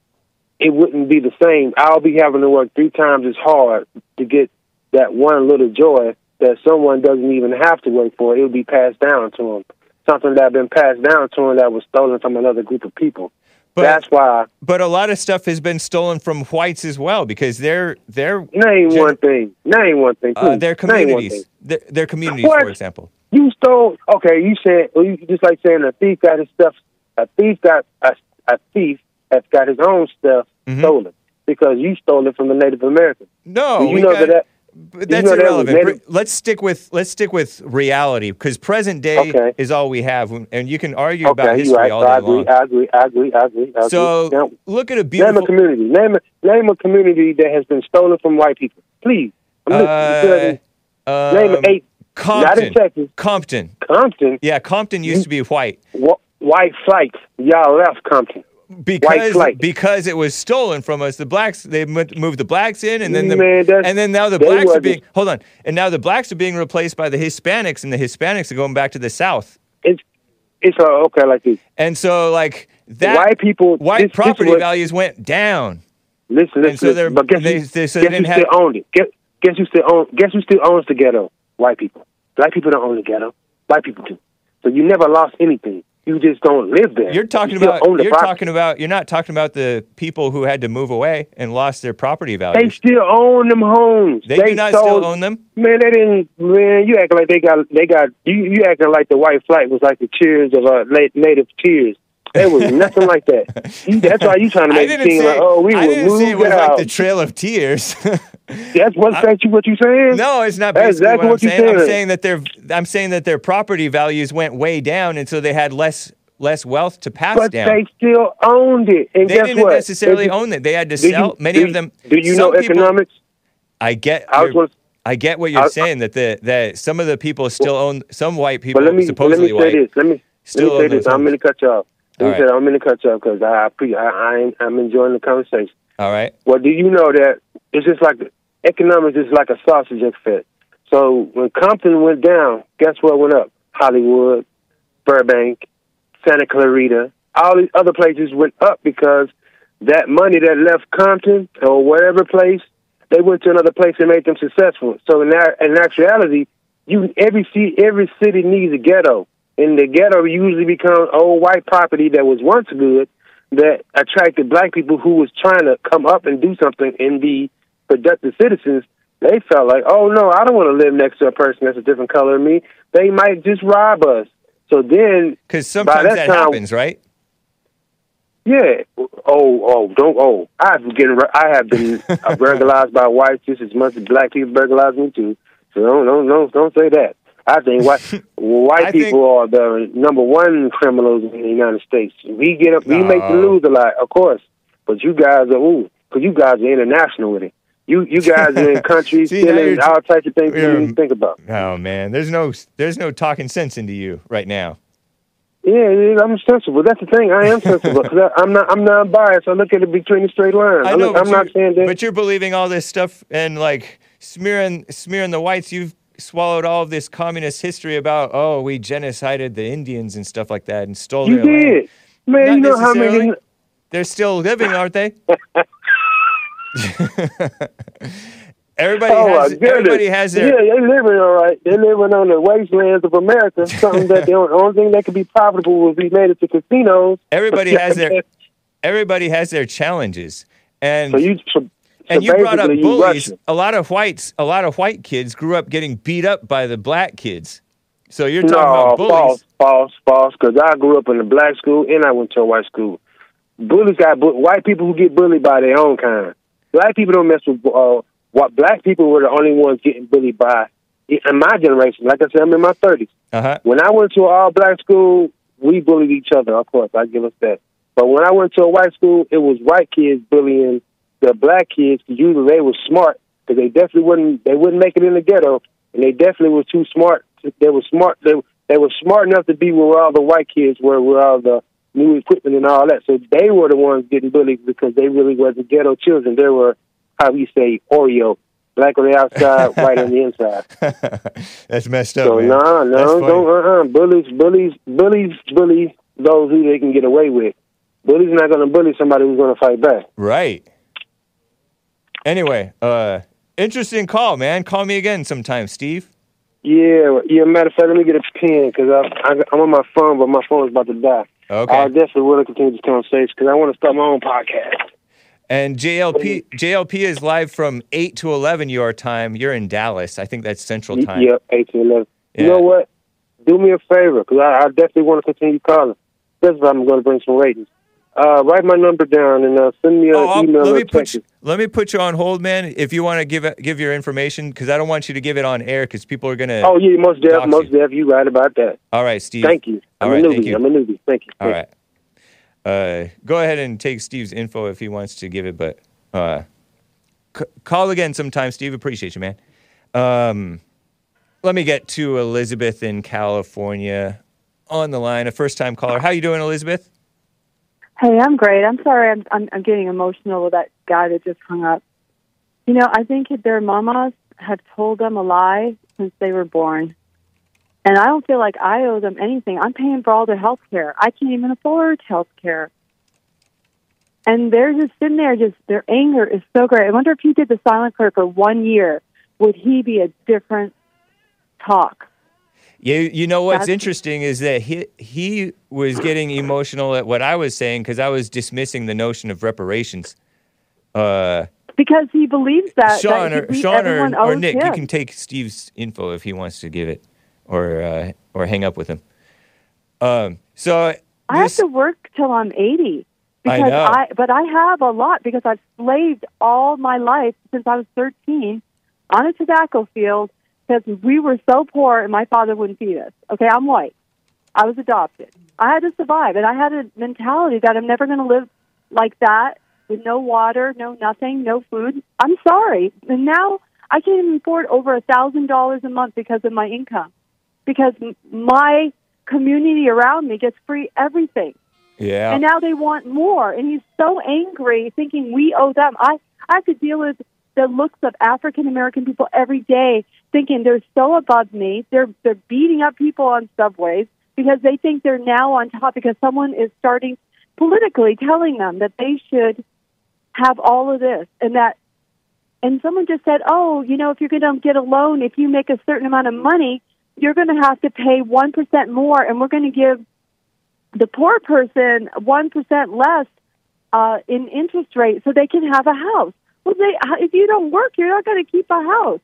it wouldn't be the same. I'll be having to work three times as hard to get that one little joy that someone doesn't even have to work for. It'll be passed down to them. Something that had been passed down to them that was stolen from another group of people. But That's why. but a lot of stuff has been stolen from whites as well because they're they're Name Gen- one thing. Name one thing. uh, their communities. thing. Their, their communities, What? for example. You stole. Okay, you said. Well, you just like saying a thief got his stuff. A thief got a, a thief that's got his own stuff Mhm. stolen because you stole it from the Native American. No, you we know got, that- but you that's know that irrelevant. native- let's stick with let's stick with reality because present day Okay. is all we have, and you can argue Okay, about history right. all day I agree. long. I agree. I agree. I agree. I agree. So Now, look at a beautiful name a community. Name a name a community that has been stolen from white people. Please. I'm listening. Uh, name um, eight. Not Compton. in Texas. Compton. Compton. Yeah, Compton used to be white Wh- white flight. Y'all left Compton. because because it was stolen from us. The blacks they moved the blacks in, and then the Man, and then now the blacks are being hold on, and now the blacks are being replaced by the Hispanics, and the Hispanics are going back to the South. It's it's uh, okay like this. And so like that white people. white this, this property what- values went down. Listen, listen. And so they're- but guess, they- who, they- so guess they didn't still have- owned it? Guess, guess who still own? Guess who still owns the ghetto? White people. Black people don't own the ghetto. White people do. So you never lost anything. You just don't live there. You're talking You about you're property. talking about you're not talking about the people who had to move away and lost their property value. They still own them homes. They, do not sold, still own them. Man, they didn't. Man, you acting like they got. They got. You you acting like the white flight was like the tears of uh, na- native tears. It was nothing like that. You, that's why you trying to make it seem say like, oh, we I were didn't say it was out. like the Trail of Tears. that's what that's what you saying. no, it's not That's basically exactly what, what I'm you saying. I'm saying that their I'm saying that their property values went way down, and so they had less less wealth to pass but down. they still owned it. And They didn't what? necessarily own it. They had to do you- sell. Many do- of them. Do you know people- economics? I get. I was gonna- I get what you're I- saying that the that some of the people still own some white people But let me let me say white. this. Let me let me say this. I'm going to cut you off. Let All me say right. I'm going to cut you off because I, I, pre- I, I I'm enjoying the conversation. All right. Well, do you know that it's just like economics is like a sausage effect. So when Compton went down, guess what went up? Hollywood, Burbank, Santa Clarita, all these other places went up because that money that left Compton or whatever place, they went to another place and made them successful. So in that, in actuality, you every every city needs a ghetto, and the ghetto usually becomes old white property that was once good that attracted black people who was trying to come up and do something and be productive citizens. They felt like, oh no, I don't want to live next to a person that's a different color than me. They might just rob us. So then, Because sometimes that that time- happens, right? yeah. Oh, oh, don't. Oh, I've been getting. I have been uh, burglarized by whites just as much as black people burglarize me too. So don't, don't, don't, don't say that. I think white white I think- people are the number one criminals in the United States. We get up. We make the news a lot, of course. But you guys are ooh, because you guys are international with it. You you guys are in countries See, stealing all types of things you didn't even think about. Oh man, there's no there's no talking sense into you right now. Yeah, I'm sensible. That's the thing. I am sensible because I'm not. I'm not biased. I look at it between the straight lines. I I know, but I'm not you're- saying that. But you're believing all this stuff and like smearing smearing the whites. You've swallowed all of this communist history about oh we genocided the Indians and stuff like that and stole You their land. did. Man, Not you know how many They're still living, aren't they? everybody Oh has everybody has their yeah, They're living all right. They're living on the wastelands of America. Something that the only, thing that could be profitable would be made it to casinos. everybody has their everybody has their challenges. And So you, and so you brought up bullies. A lot of whites, a lot of white kids grew up getting beat up by the black kids. So you're talking No, about bullies. false, false, false. Because I grew up in a black school and I went to a white school. Bullies got bu- white people who get bullied by their own kind. Black people don't mess with. Uh, what black people were the only ones getting bullied by in my generation. Like I said, I'm in my thirties. Uh-huh. When I went to an all black school, we bullied each other. Of course, I give us that. But when I went to a white school, it was white kids bullying the black kids. usually they were smart because they definitely wouldn't they wouldn't make it in the ghetto, and they definitely were too smart. They were smart. They they were smart enough to be where all the white kids were, where all the new equipment and all that. So they were the ones getting bullied because they really wasn't ghetto children. They were how we say Oreo, black on the outside, white on the inside. That's messed up. So man. no, That's no, funny. don't. Uh, uh bullies, bullies, bullies, bully those who they can get away with. Bullies not going to bully somebody who's going to fight back. Right. Anyway, uh, interesting call, man. Call me again sometime, Steve. Yeah, yeah. Matter of fact, let me get a pen because I, I, I'm on my phone, but my phone is about to die. Okay. I definitely want to continue this conversation because I want to start my own podcast. And JLP JLP is live from eight to eleven your time. You're in Dallas. I think that's Central Time. Yep, eight to eleven. Yeah. You know what? Do me a favor because I, I definitely want to continue calling. That's why I'm going to bring some ratings. Uh, write my number down and uh, send me an Oh, email let me put you, let me put you on hold, man. If you want to give give your information, because I don't want you to give it on air, because people are gonna. Oh yeah, most you. most deaf. You right about that. All right, Steve. Thank you. I'm All right, a newbie. thank you. I'm a newbie. Thank you. All right. Uh, go ahead and take Steve's info if he wants to give it, but uh, c- call again sometime, Steve. Appreciate you, man. Um, let me get to Elizabeth in California on the line, a first-time caller. How you doing, Elizabeth? Hey, I'm great. I'm sorry. I'm, I'm I'm getting emotional with that guy that just hung up. You know, I think their mamas have told them a lie since they were born, and I don't feel like I owe them anything. I'm paying for all their health care. I can't even afford health care, and they're just sitting there. Just their anger is so great. I wonder if he did the silent prayer for one year, would he be a different talk? You, you know what's That's- interesting is that he he was getting emotional at what I was saying because I was dismissing the notion of reparations. Uh, Because he believes that. Sean that or Sean or, or Nick, you can take Steve's info if he wants to give it, or uh, or hang up with him. Um, so I have to work till I'm 80 I know. I, but I have a lot because I've slaved all my life since I was 13 on a tobacco field because we were so poor and my father wouldn't feed us. Okay, I'm white. I was adopted. I had to survive and I had a mentality that I'm never going to live like that with no water, no nothing, no food. I'm sorry. And now I can't even afford over a thousand dollars a month because of my income because m- my community around me gets free everything. yeah, And now they want more. And he's so angry, thinking we owe them. I, I have to deal with the looks of African American people every day, thinking they're so above me. They're they're beating up people on subways because they think they're now on top because someone is starting politically telling them that they should have all of this and that and someone just said, "Oh, you know, if you're going to get a loan, if you make a certain amount of money, you're going to have to pay 1% more and we're going to give the poor person 1% less uh, in interest rate so they can have a house. Well, they, if you don't work, you're not going to keep a house.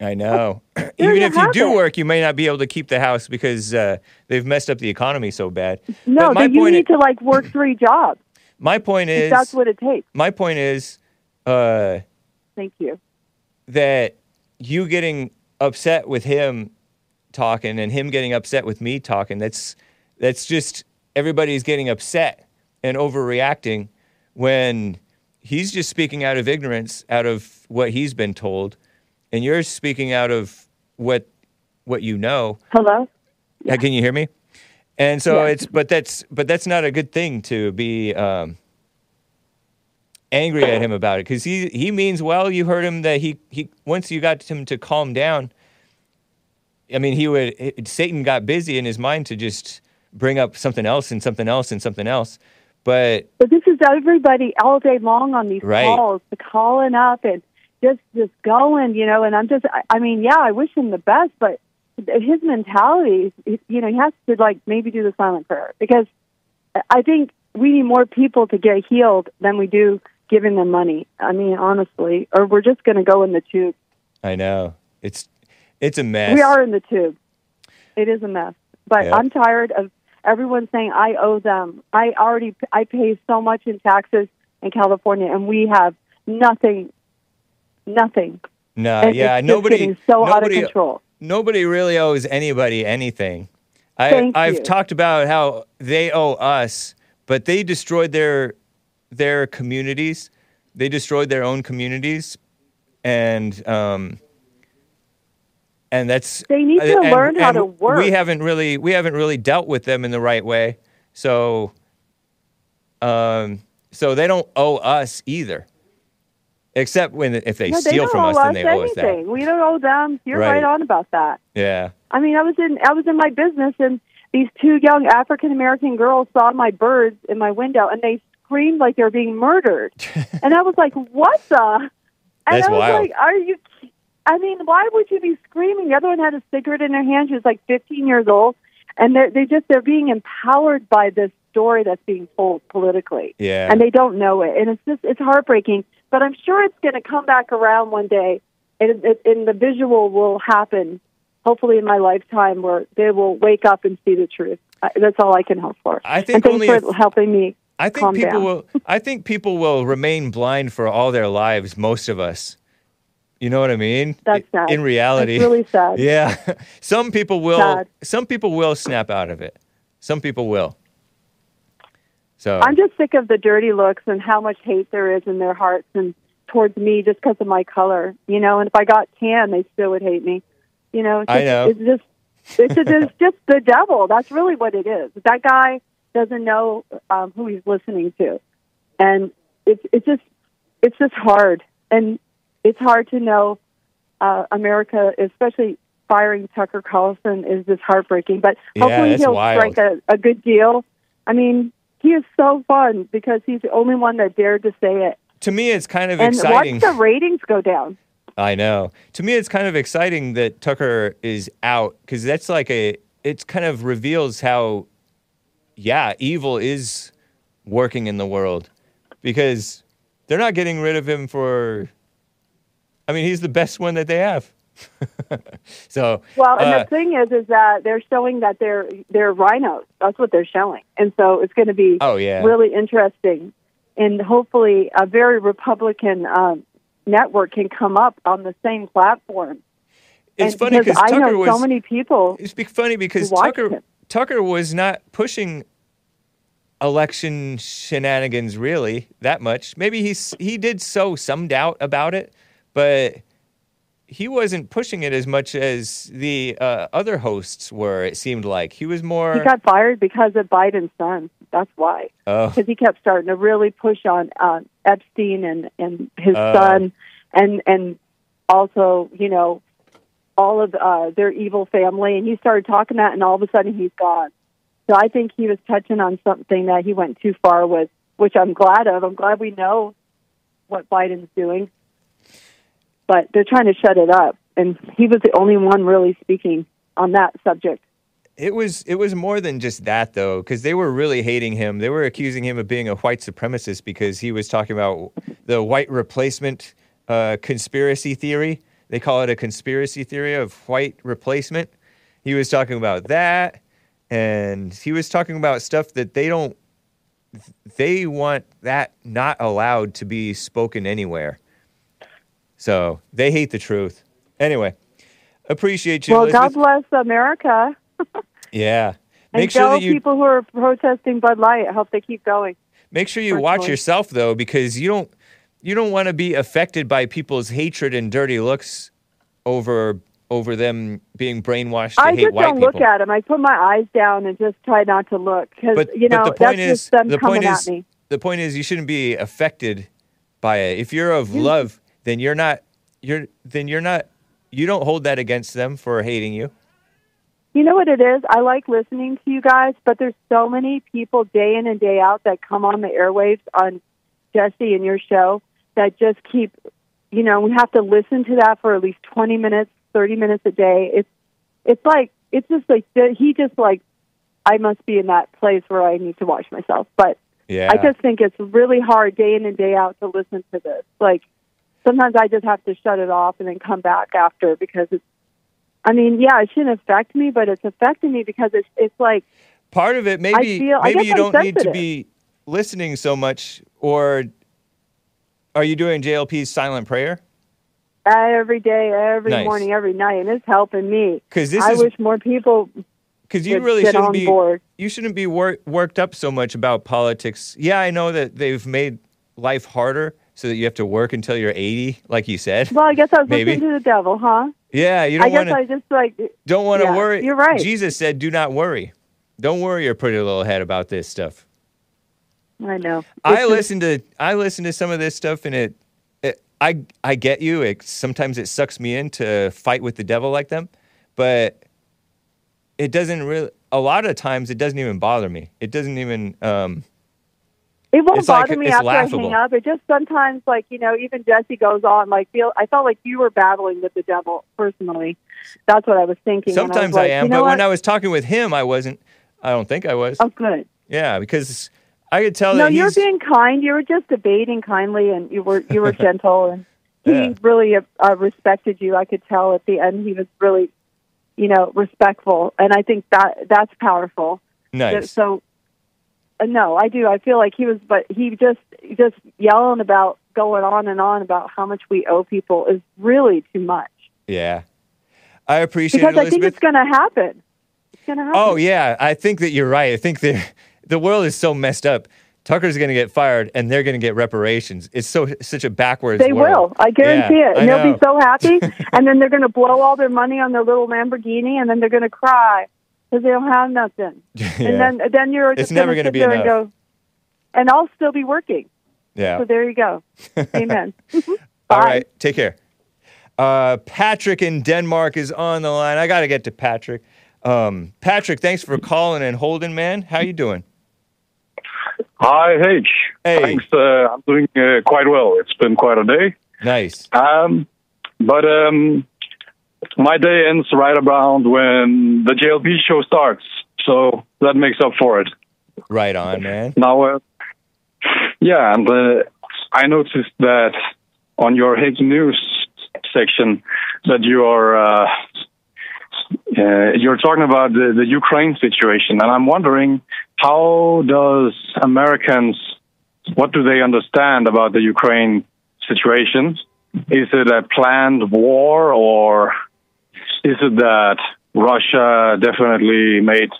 I know. Even if you do it. work, you may not be able to keep the house because uh, they've messed up the economy so bad. No, But my you need i- to like work three jobs. My point is, that's what it takes. my point is uh, Thank you. that you getting upset with him talking and him getting upset with me talking. That's that's just everybody's getting upset and overreacting when he's just speaking out of ignorance, out of what he's been told, and you're speaking out of what what you know. Hello. Uh, Can you hear me? And so Yeah. it's, but that's, but that's not a good thing to be um, angry at him about it because he he means well. You heard him that he he once you got him to calm down, I mean, he would. it- Satan got busy in his mind to just bring up something else and something else and something else. But But this is everybody all day long on these Right. calls, the calling up and just just going, you know. And I'm just, I, I mean, yeah, I wish him the best, but his mentality, is, you know, he has to like maybe do the silent prayer because I think we need more people to get healed than we do giving them money. I mean, honestly, or we're just going to go in the tube. I know it's it's a mess. We are in the tube. It is a mess. But Yeah. I'm tired of everyone saying I owe them. I already I pay so much in taxes in California, and we have nothing, nothing. No, And yeah, nobody. so out of control. Nobody really owes anybody anything. I, Thank I've you. talked about how they owe us, but they destroyed their their communities. They destroyed their own communities, and um, and that's They need to and- learn how and to work. We haven't really we haven't really dealt with them in the right way, so um, so they don't owe us either. Except when if they no, steal don't from us, then they owe us that. anything. We don't owe them. You're Right. right on about that. Yeah. I mean, I was in I was in my business, and these two young African American girls saw my birds in my window, and they screamed like they were being murdered. and I was like, "What the?" And That's I was wild. like, "Are you?" I mean, why would you be screaming? The other one had a cigarette in her hand. She was like 15 years old, and they're they just they're being empowered by this story that's being told politically Yeah. and they don't know it, and it's just it's heartbreaking. But I'm sure it's going to come back around one day, and, it, and the visual will happen. Hopefully, in my lifetime, where they will wake up and see the truth. I, that's all I can hope for. I think and thanks only for if- helping me. I think calm people down. will. I think people will remain blind for all their lives. Most of us. You know what I mean? That's I- sad. In reality, It's really sad. Yeah, some people will. Sad. Some people will snap out of it. Some people will. So I'm just sick of the dirty looks and how much hate there is in their hearts and towards me just because of my color. You know, and if I got tan, they still would hate me. You know, it's I just, know. It's just it's just, it's just the devil. That's really what it is. That guy doesn't know um, who he's listening to, and it's it's just it's just hard, and it's hard to know uh, America, especially firing Tucker Carlson, is just heartbreaking. But hopefully it's he'll wild. strike a, a good deal. I mean, he is so fun because he's the only one that dared to say it. to me, it's kind of And exciting. watch the ratings go down. I know. To me, it's kind of exciting that Tucker is out because that's like a. It kind of reveals how, yeah, evil is working in the world, because they're not getting rid of him for. I mean, he's the best one that they have. so Well, and uh, the thing is, is that they're showing that they're they're RINOs. That's what they're showing, and so it's going to be Oh, yeah. really interesting, and hopefully a very Republican um, network can come up on the same platform. it's and funny because I Tucker know was. so many people. It's be- funny because Tucker him. Tucker was not pushing election shenanigans really that much. Maybe he's he did sow some doubt about it, but he wasn't pushing it as much as the uh, other hosts were. It seemed like he was more. He got fired because of Biden's son. That's why. oh, because he kept starting to really push on uh, Epstein and and his Oh. son, and and also you know all of uh, their evil family, and he started talking that, and all of a sudden he's gone. So I think he was touching on something that he went too far with, which I'm glad of. I'm glad we know what Biden's doing, but they're trying to shut it up, and he was the only one really speaking on that subject. It was it was more than just that though, because they were really hating him. They were accusing him of being a white supremacist because he was talking about the white replacement uh, conspiracy theory. They call it a conspiracy theory of white replacement. He was talking about that, and he was talking about stuff that they don't. They want that not allowed to be spoken anywhere. So they hate the truth. Anyway, appreciate you. well, God bless America. Yeah. And Make sure that you people who are protesting Bud Light, I hope they keep going. make sure you watch yourself though, because you don't you don't want to be affected by people's hatred and dirty looks over over them being brainwashed to I hate just white don't people. look at them. I put my eyes down and just try not to look because you know but the that's point is just the point is the point is you shouldn't be affected by it. If you're of love, then you're not you're then you're not you don't hold that against them for hating you. You know what it is? I like listening to you guys, but there's so many people day in and day out that come on the airwaves on Jesse and your show that just keep, you know, we have to listen to that for at least 20 minutes, 30 minutes a day. It's, it's like, it's just like, he just like, I must be in that place where I need to watch myself. But Yeah. I just think it's really hard day in and day out to listen to this. Like sometimes I just have to shut it off and then come back after because it's. I mean, yeah, it shouldn't affect me, but it's affecting me because it's it's like Part of it, maybe feel- maybe you I'm don't need to be listening so much, or are you doing JLP's silent prayer? every day, every Nice. morning, every night, and it's helping me. 'Cause this I is- wish more people. Because you really shouldn't be board. you shouldn't be wor- worked up so much about politics. Yeah, I know that they've made life harder so that you have to work until you're 80, like you said. Well, I guess I was Maybe. listening to the devil, huh? Yeah, you don't I guess want I just like don't want to yeah, worry. You're right. Jesus said, "Do not worry. Don't worry your pretty little head about this stuff." I know. I It's just- listen to I listen to some of this stuff and it, it I I get you. It sometimes it sucks me in to fight with the devil like them, but it doesn't really. A lot of times it doesn't even bother me. It doesn't even. Um, It won't It's like- bother me it's after I laughable. hang up. It just sometimes, like you know, even Jesse goes on. Like, feel I felt like you were battling with the devil personally. That's what I was thinking. sometimes I, like, am, you know but when? I was talking with him, I wasn't. I don't think I was. oh, good. Yeah, because I could tell No, that you're being kind. You were just debating kindly, and you were you were gentle, and he Yeah. really uh, respected you. I could tell at the end he was really, you know, respectful, and I think that that's powerful. nice. So, Uh, no, I do. I feel like he was, but he just just yelling about going on and on about how much we owe people is really too much. Yeah, I appreciate Because it, I think it's going to happen. It's going to happen. Oh yeah, I think that you're right. I think the the world is so messed up. Tucker's going to get fired, and they're going to get reparations. It's so such a backwards. They world. will. I guarantee Yeah, it. And they'll be so happy. and then they're going to blow all their money on their little Lamborghini, and then they're going to cry because they don't have nothing. Yeah. And then then you're It's just never going gonna be sit there and go, and I'll still be working. yeah. So there you go. Amen. All right. Take care. Uh, Patrick in Denmark is on the line. I got to get to Patrick. Um, Patrick, thanks for calling and holding, man. How you doing? Hi, H. Hey. Thanks. Uh, I'm doing uh, quite well. It's been quite a day. Nice. Um, but um, my day ends right around when the JLP show starts. So that makes up for it. Right on, man. Now, uh, yeah, and uh, I noticed that on your Hake News section that you are uh, uh, you're talking about the, the Ukraine situation, and I'm wondering how does Americans what do they understand about the Ukraine situation? Is it a planned war, or is it that Russia definitely made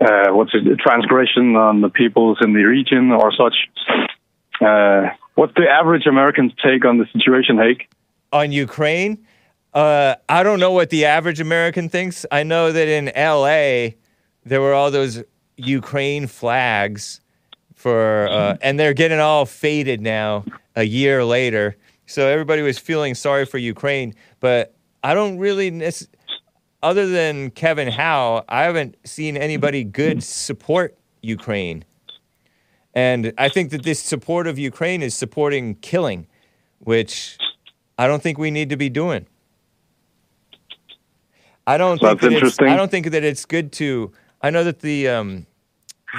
uh, what's it, a transgression on the peoples in the region or such? Uh, what's the average American's take on the situation, Hake? On Ukraine, uh, I don't know what the average American thinks. I know that in L.A. there were all those Ukraine flags for, uh, and they're getting all faded now a year later. So everybody was feeling sorry for Ukraine, but I don't really, nec- other than Kevin Howe, I haven't seen anybody good support Ukraine. And I think that this support of Ukraine is supporting killing, which I don't think we need to be doing. I don't That's think that it's, interesting. I don't think that it's good to. I know that the um,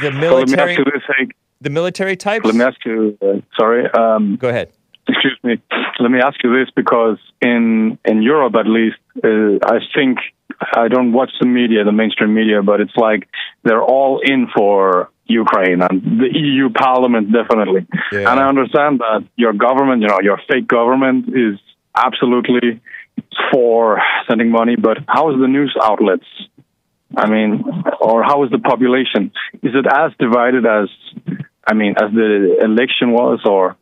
the So military ask you this, Hake. the military types. Let me ask you. Uh, sorry. Um, Go ahead. Excuse me. Let me ask you this because in in Europe, at least, uh, I think I don't watch the media, the mainstream media, but it's like they're all in for Ukraine and the EU Parliament definitely. Yeah. And I understand that your government, you know, your fake government is absolutely for sending money, but how is the news outlets? I mean, or how is the population? Is it as divided as, I mean, as the election was, or,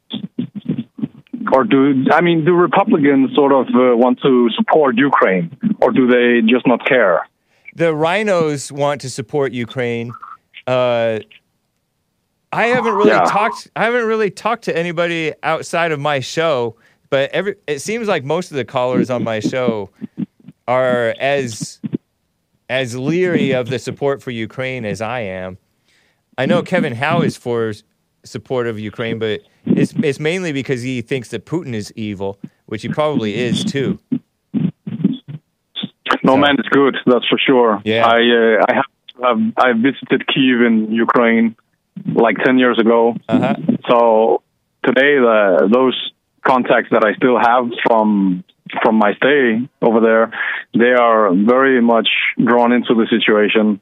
or do I mean, do Republicans sort of uh, want to support Ukraine, or do they just not care? the RINOs want to support Ukraine. Uh, I haven't really Yeah. talked. I haven't really talked to anybody outside of my show, but every it seems like most of the callers on my show are as as leery of the support for Ukraine as I am. I know Kevin Howe is for support of Ukraine, but it's it's mainly because he thinks that Putin is evil, which he probably is too. No man is good. That's for sure. Yeah. I uh, I have, have I visited Kiev in Ukraine like ten years ago. Uh-huh. So today, the those contacts that I still have from from my stay over there, they are very much drawn into the situation.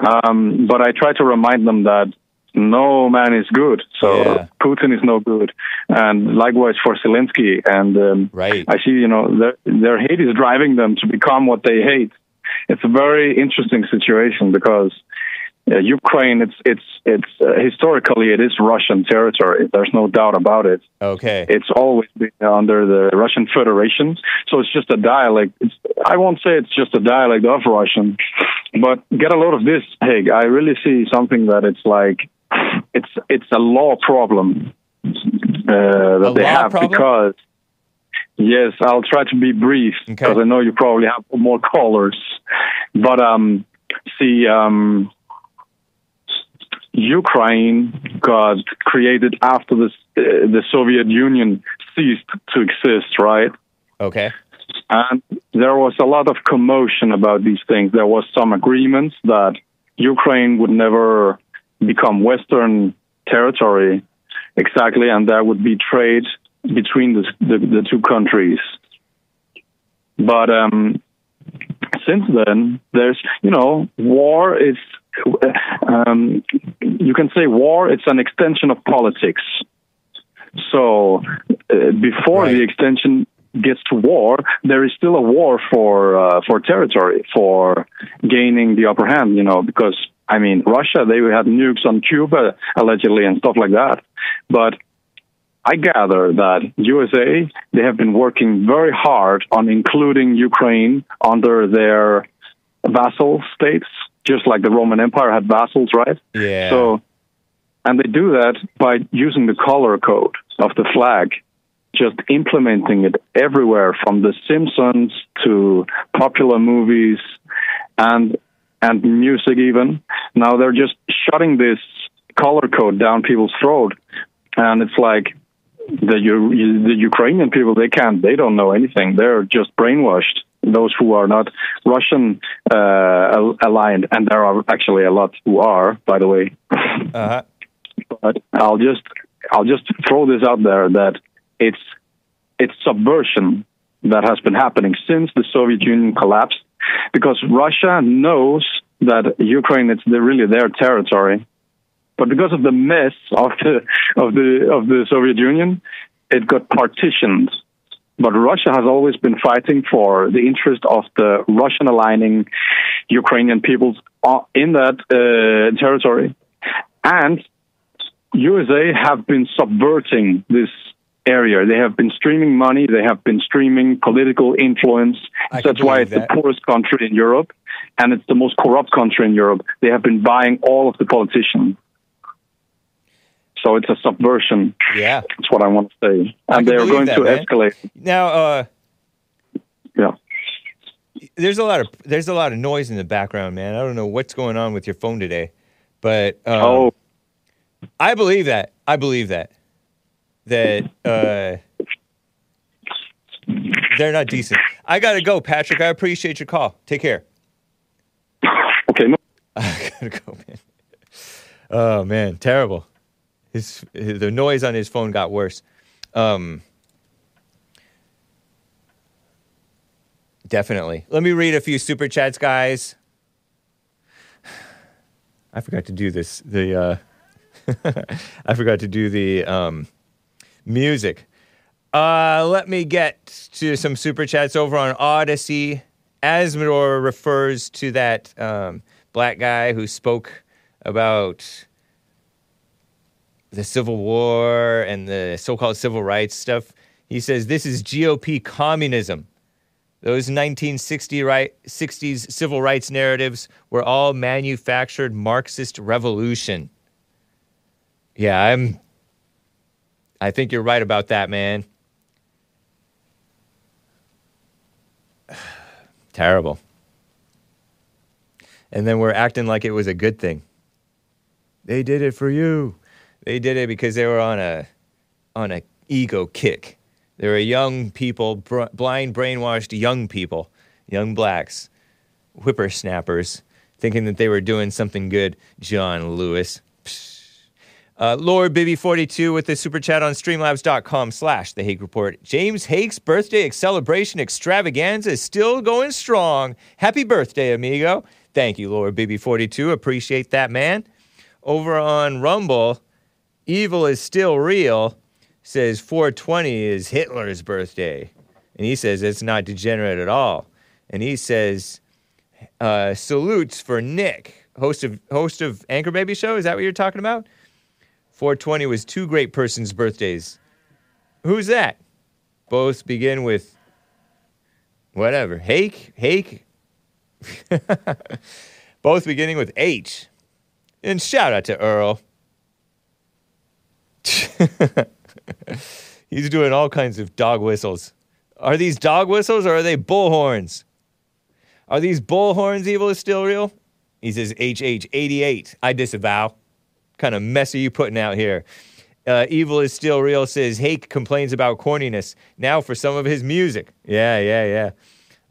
Um, but I try to remind them that no man is good. So Yeah. Putin is no good, and likewise for Zelensky. And um, Right. I see, you know, their, their hate is driving them to become what they hate. It's a very interesting situation because uh, Ukraine, it's it's it's uh, historically it is Russian territory. There's no doubt about it. Okay. It's always been under the Russian Federation, so it's just a dialect. It's, I won't say it's just a dialect of Russian, but get a load of this, Hake. I really see something that it's like it's it's a law problem uh, that A they have problem? because. Yes, I'll try to be brief because I know you probably have more callers. But um, see, um, Ukraine got created after the uh, the Soviet Union ceased to exist, right? Okay. And there was a lot of commotion about these things. There was some agreements that Ukraine would never become Western territory exactly, and there would be trade between the the, the two countries. But um, since then, there's you know war is um, you can say war. It's an extension of politics. So uh, before the extension gets to war, there is still a war for uh, for territory, for gaining the upper hand. You know, because I mean, Russia they had nukes on Cuba allegedly and stuff like that, but. I gather that USA they have been working very hard on including Ukraine under their vassal states, just like the Roman Empire had vassals, right? Yeah. So, and they do that by using the color code of the flag, just implementing it everywhere from The Simpsons to popular movies and and music even. Now they're just shutting this color code down people's throat, and it's like the U- the Ukrainian people they can't they don't know anything. They're just brainwashed. Those who are not Russian uh, aligned, and there are actually a lot who are, by the way. Uh-huh. But I'll just I'll just throw this out there that it's it's subversion that has been happening since the Soviet Union collapsed, because Russia knows that Ukraine it's really their territory, but because of the mess of the of the of the Soviet Union, it got partitioned. But Russia has always been fighting for the interest of the Russian aligning Ukrainian peoples in that uh, territory, and USA have been subverting this area. They have been streaming money. They have been streaming political influence. I can That's why it's that. the poorest country in Europe, and it's the most corrupt country in Europe. They have been buying all of the politicians. So it's a subversion. Yeah. That's what I want to say. And they are going that, to man. escalate. Now, uh, Yeah. there's a lot of there's a lot of noise in the background, man. I don't know what's going on with your phone today, but um, Oh. I believe that. I believe that that uh, they're not decent. I gotta go, Patrick. I appreciate your call. Take care. Okay. No. I gotta go, man. Oh man, terrible. His, his the noise on his phone got worse. Um, definitely. Let me read a few super chats, guys. I forgot to do this. The uh, I forgot to do the um, music. Uh, let me get to some super chats over on Odysee. Asmodor refers to that um, black guy who spoke about the Civil War and the so called civil rights stuff. He says this is GOP communism. Those 1960 right, 60s civil rights narratives were all manufactured Marxist revolution. Yeah, I'm. I think you're right about that, man. Terrible. and then we're acting like it was a good thing. They did it for you. They did it because they were on a on a ego kick. They were young people, br- blind, brainwashed young people, young blacks, whippersnappers, thinking that they were doing something good. John Lewis. Psh. Uh, Lord Bibby42 with the super chat on streamlabs.com slash the Hake Report. James Hake's birthday celebration extravaganza is still going strong. Happy birthday, amigo. Thank you, Lord Bibby42. Appreciate that, man. Over on Rumble, Evil is still real says 420 is Hitler's birthday. And he says it's not degenerate at all. And he says, uh, salutes for Nick, host of host of Anchor Baby Show. Is that what you're talking about? 420 was two great persons' birthdays. Who's that? Both begin with whatever. Hake, Hake. Both beginning with H. And shout out to Earl. He's doing all kinds of dog whistles. Are these dog whistles or are they bullhorns? Are these bullhorns evil is still real? He says HH88. I disavow. Kind of mess are you putting out here? Uh, evil is still real says Hake complains about corniness. Now for some of his music. Yeah, yeah, yeah.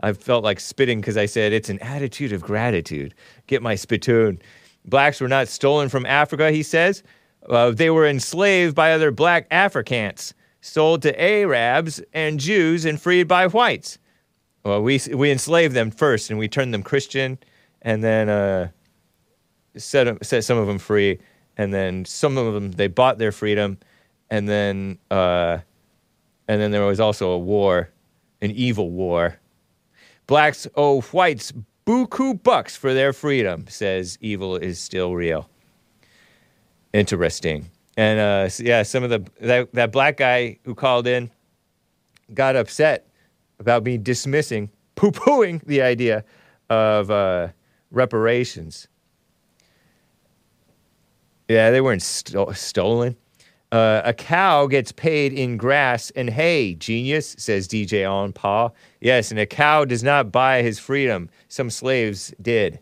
I felt like spitting because I said it's an attitude of gratitude. Get my spittoon. Blacks were not stolen from Africa, he says. Uh, they were enslaved by other black Africans, sold to Arabs and Jews, and freed by whites. Well, we, we enslaved them first, and we turned them Christian, and then uh, set, set some of them free, and then some of them they bought their freedom, and then uh, and then there was also a war, an evil war. Blacks owe whites buku bucks for their freedom. Says evil is still real interesting. And uh, yeah, some of the that, that black guy who called in got upset about me dismissing, poo pooing the idea of uh, reparations. Yeah, they weren't sto- stolen. Uh, a cow gets paid in grass and hay. Genius, says DJ on Paw. Yes, and a cow does not buy his freedom. Some slaves did.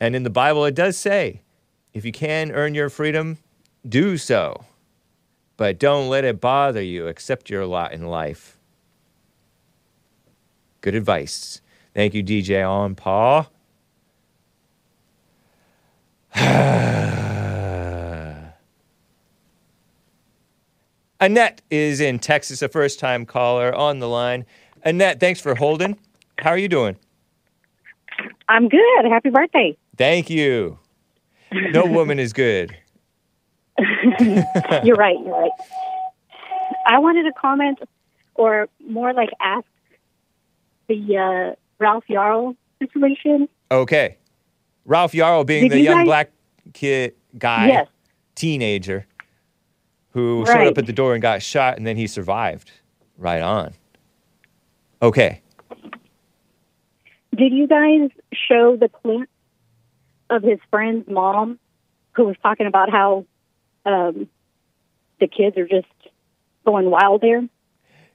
And in the Bible, it does say if you can earn your freedom, do so. But don't let it bother you. Accept your lot in life. Good advice. Thank you, DJ on Paw. Annette is in Texas, a first time caller on the line. Annette, thanks for holding. How are you doing? I'm good. Happy birthday. Thank you. No woman is good. you're right. You're right. I wanted to comment, or more like ask the uh, Ralph Yarl situation. Okay. Ralph Yarl being Did the you young guys- black kid guy, Yes. teenager, who showed up at the door and got shot, and then he survived. Right on. Okay. Did you guys show the clip of his friend's mom, who was talking about how um, the kids are just going wild there?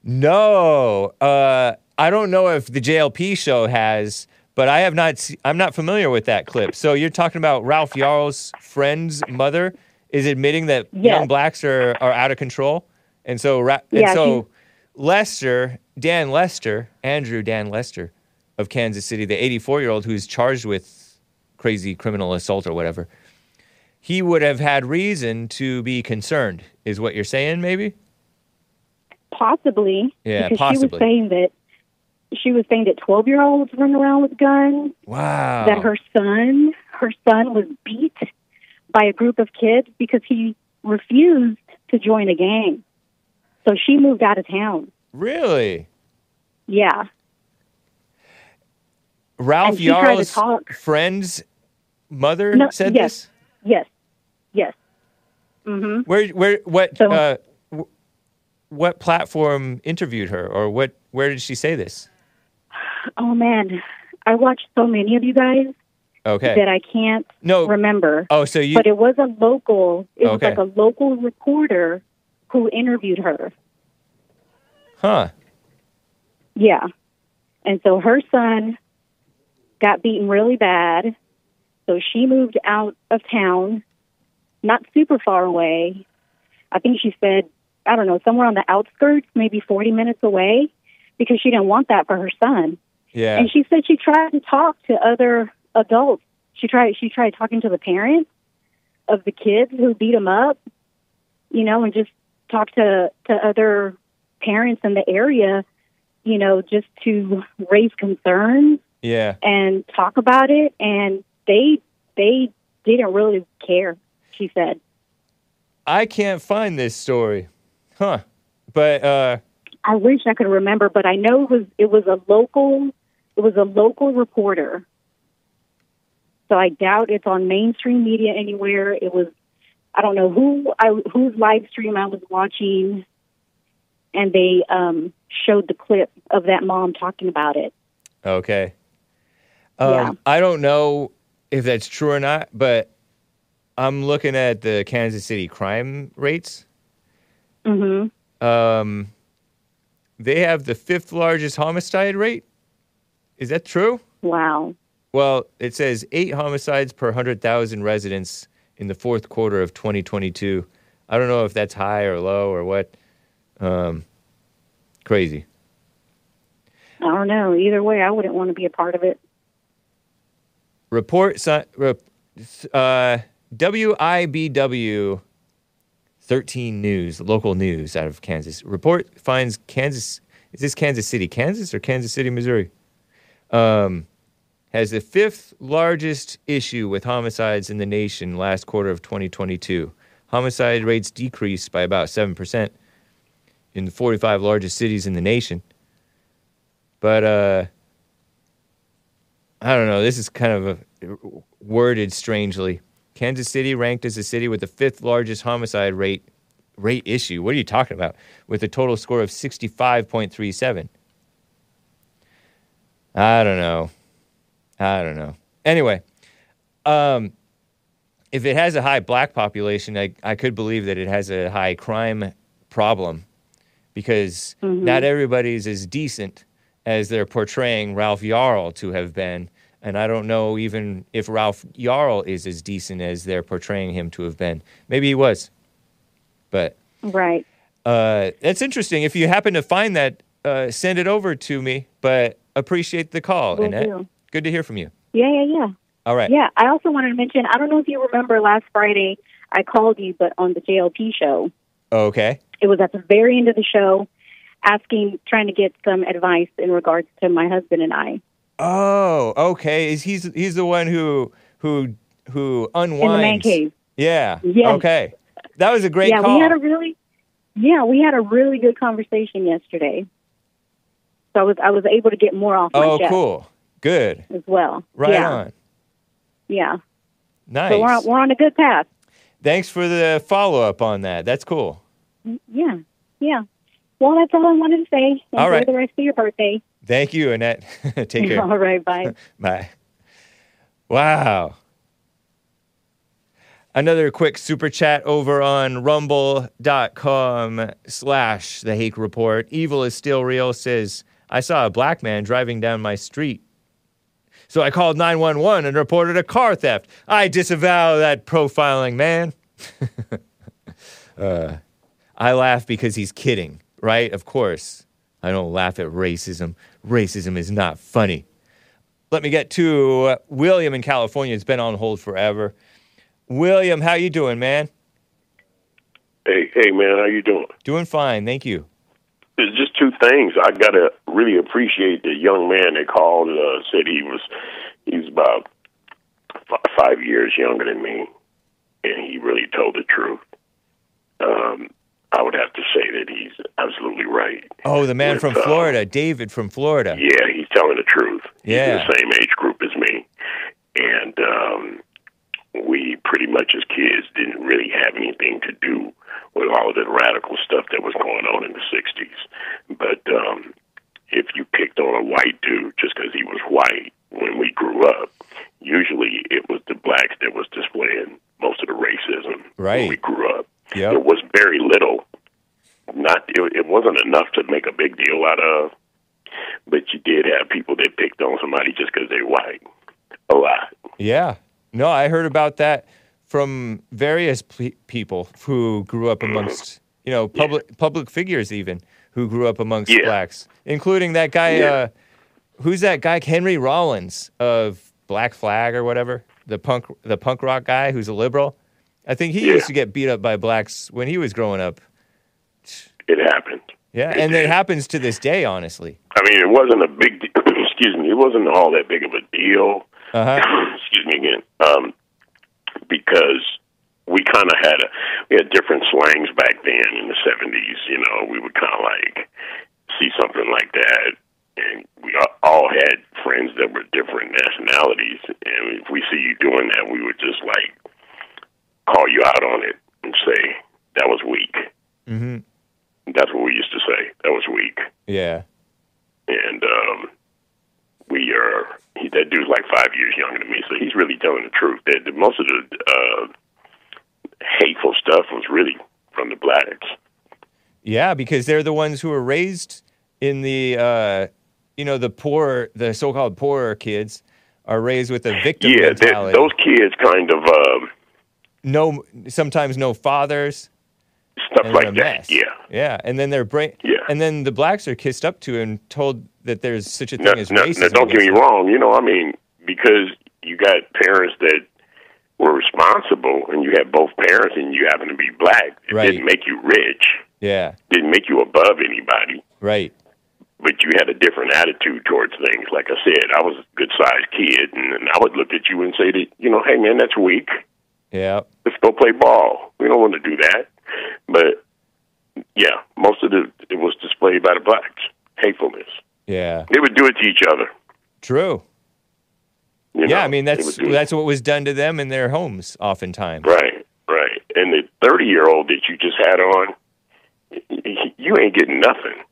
No, uh, I don't know if the JLP show has, but I have not. Se- I'm not familiar with that clip. So you're talking about Ralph Yarl's friend's mother is admitting that young blacks are, are out of control, and so Ra- and Yeah, so Lester, Dan Lester, Andrew Dan Lester of Kansas City, the 84 year old who's charged with crazy criminal assault or whatever, he would have had reason to be concerned. Is what you're saying? Maybe. Possibly. Yeah, because she was saying that she was saying that twelve year olds run around with guns. Wow. That her son, her son was beat by a group of kids because he refused to join a gang. So she moved out of town. Really? Yeah. Ralph And she to Yarl's friend's mother No, said yes. this. Yes. Yes. Mm-hmm. Where, where, what, So- uh, what platform interviewed her, or what? Where did she say this? Oh man, I watched so many of you guys Okay. that I can't No. remember. Oh, so you? but it was a local. It Okay. was like a local reporter who interviewed her. Huh. Yeah. And so her son got beaten really bad So she moved out of town, not super far away. I think she said, I don't know, somewhere on the outskirts, maybe 40 minutes away, because she didn't want that for her son. Yeah. And she said she tried to talk to other adults. She tried she tried talking to the parents of the kids who beat them up, you know, and just talk to to other parents in the area, you know, just to raise concerns yeah. and talk about it and they they didn't really care, she said. I can't find this story. Huh. But uh I wish I could remember, but I know it was it was a local it was a local reporter. So I doubt it's on mainstream media anywhere. It was I don't know who I whose live stream I was watching and they um showed the clip of that mom talking about it. Okay. Um, Yeah. I don't know if that's true or not, but I'm looking at the Kansas City crime rates. Mhm. Um, they have the fifth largest homicide rate. Is that true? Wow. Well, it says eight homicides per 100,000 residents in the fourth quarter of 2022. I don't know if that's high or low or what. Um, crazy. I don't know. Either way, I wouldn't want to be a part of it. Report uh, WIBW 13 News, local news out of Kansas. Report finds Kansas. Is this Kansas City, Kansas, or Kansas City, Missouri? Um, has the fifth largest issue with homicides in the nation last quarter of 2022. Homicide rates decreased by about 7% in the 45 largest cities in the nation. But uh, I don't know. This is kind of a, worded strangely. Kansas City ranked as the city with the fifth largest homicide rate rate issue. What are you talking about? With a total score of 65.37. I don't know. I don't know. Anyway, um, if it has a high black population, I, I could believe that it has a high crime problem because not everybody's as decent as they're portraying Ralph Yarl to have been. And I don't know even if Ralph Yarl is as decent as they're portraying him to have been. Maybe he was. But Right. uh, that's interesting. If you happen to find that, uh, send it over to me. But appreciate the call, Will Annette. do. Good to hear from you. Yeah, yeah, yeah. All right. Yeah, I also wanted to mention, I don't know if you remember last Friday, I called you, but on the JLP show, Okay. it was at the very end of the show, asking, trying to get some advice in regards to my husband and I. Oh, okay. Is he's he's the one who who who unwinds In the man cave. Yeah. Yes. Okay. That was a great yeah, call. we had a really, yeah, we had a really good conversation yesterday. So I was I was able to get more off my oh, chest cool. Good. as well. Right yeah, on. Yeah. Nice. So we're on, we're on a good path. Thanks for the follow up on that. That's cool. Yeah, yeah. Well, that's all I wanted to say. Enjoy All right. the rest of your birthday. Thank you, Annette. Take care. all right, bye. Bye. Wow. Another quick super chat over on rumble.com slash the Hake Report. Evil is still real says, I saw a black man driving down my street. So I called 911 and reported a car theft. I disavow that profiling, man. uh, I laugh because he's kidding, right? Of course. I don't laugh at racism. Racism is not funny. Let me get to uh, William in California. It's been on hold forever. William, how you doing, man? Hey, hey, man, how you doing? Doing fine, thank you. Just things. I gotta really appreciate the young man that called. Uh, said he was he's about f- five years younger than me, and he really told the truth. Um, I would have to say that he's absolutely right. Oh, the man With, from uh, Florida, David from Florida. Yeah, he's telling the truth. Yeah. He's the same age group as me. And um we pretty much as kids didn't really have anything to do with all of the radical stuff that was going on in the sixties. But um if you picked on a white dude just because he was white when we grew up, usually it was the blacks that was displaying most of the racism Right. when we grew up. Yep. There was very little. Not it, it wasn't enough to make a big deal out of, but you did have people that picked on somebody just because they're white. A lot. Yeah. No, I heard about that from various pe- people who grew up amongst, you know, public public figures even who grew up amongst Yeah. blacks, including that guy. Yeah. Uh, who's that guy? Henry Rollins of Black Flag or whatever, the punk the punk rock guy who's a liberal. I think he Yeah. used to get beat up by blacks when he was growing up. It happened. Yeah, and it happens to this day, honestly. I mean, it wasn't a big. de- excuse me. It wasn't all that big of a deal. Uh huh. excuse me again. Um, because we kind of had a we had different slangs back then in the seventies. You know, we would kind of like see something like that, and we all had friends that were different nationalities. And if we see you doing that, we would just like call you out on it and say that was weak. hmm That's what we used to say. That was weak. Yeah. And um, we are. He, that dude's like five years younger than me, so he's really telling the truth. That the, most of the uh, hateful stuff was really from the blacks. Yeah, because they're the ones who were raised in the, uh, you know, the poor, the so-called poorer kids are raised with a victim yeah, mentality. those kids kind of um, no, sometimes no fathers. Stuff and like that. Yeah. Yeah, and then their brain. Yeah. And then the blacks are kissed up to and told that there's such a thing Now, as now, racism. now, don't get me wrong. You know, I mean, because you got parents that were responsible, and you had both parents, and you happen to be black. It Right. didn't make you rich. Yeah. Didn't make you above anybody. Right. but you had a different attitude towards things. Like I said, I was a good sized kid, and, and I would look at you and say that, you know, hey man, that's weak. Yeah. Let's go play ball. We don't want to do that. But yeah, most of the it was displayed by the blacks. Hatefulness. Yeah. They would do it to each other. True. You yeah, know, I mean that's that's what was done to them in their homes, oftentimes. right, right. And the thirty year old that you just had on, you ain't getting nothing.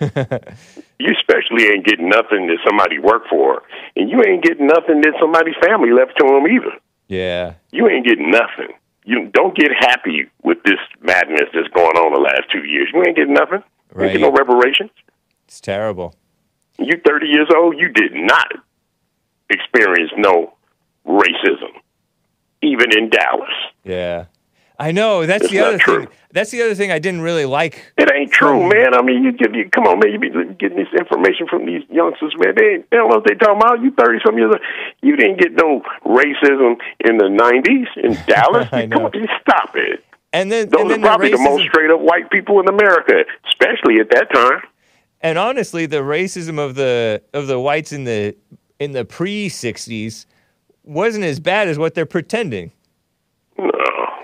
you especially ain't getting nothing that somebody worked for, and you ain't getting nothing that somebody's family left to them either. Yeah. you ain't getting nothing. You don't get happy with this madness that's going on the last two years. You ain't getting nothing. You Right. get no reparations. It's terrible. You 30 years old, you did not experience no racism, even in Dallas. Yeah. I know. That's It's the other true. thing. That's the other thing I didn't really like. It ain't true, man. I mean, you, you, you come on, man. You be getting this information from these youngsters, man. They, ain't, they don't know what they talking about. You 30 some years old. You didn't get no racism in the 90s in Dallas. I You come on, you stop it. And then Those and are then the probably the most straight up white people in America, especially at that time. and honestly, the racism of the of the whites in the in the pre '60s wasn't as bad as what they're pretending. No,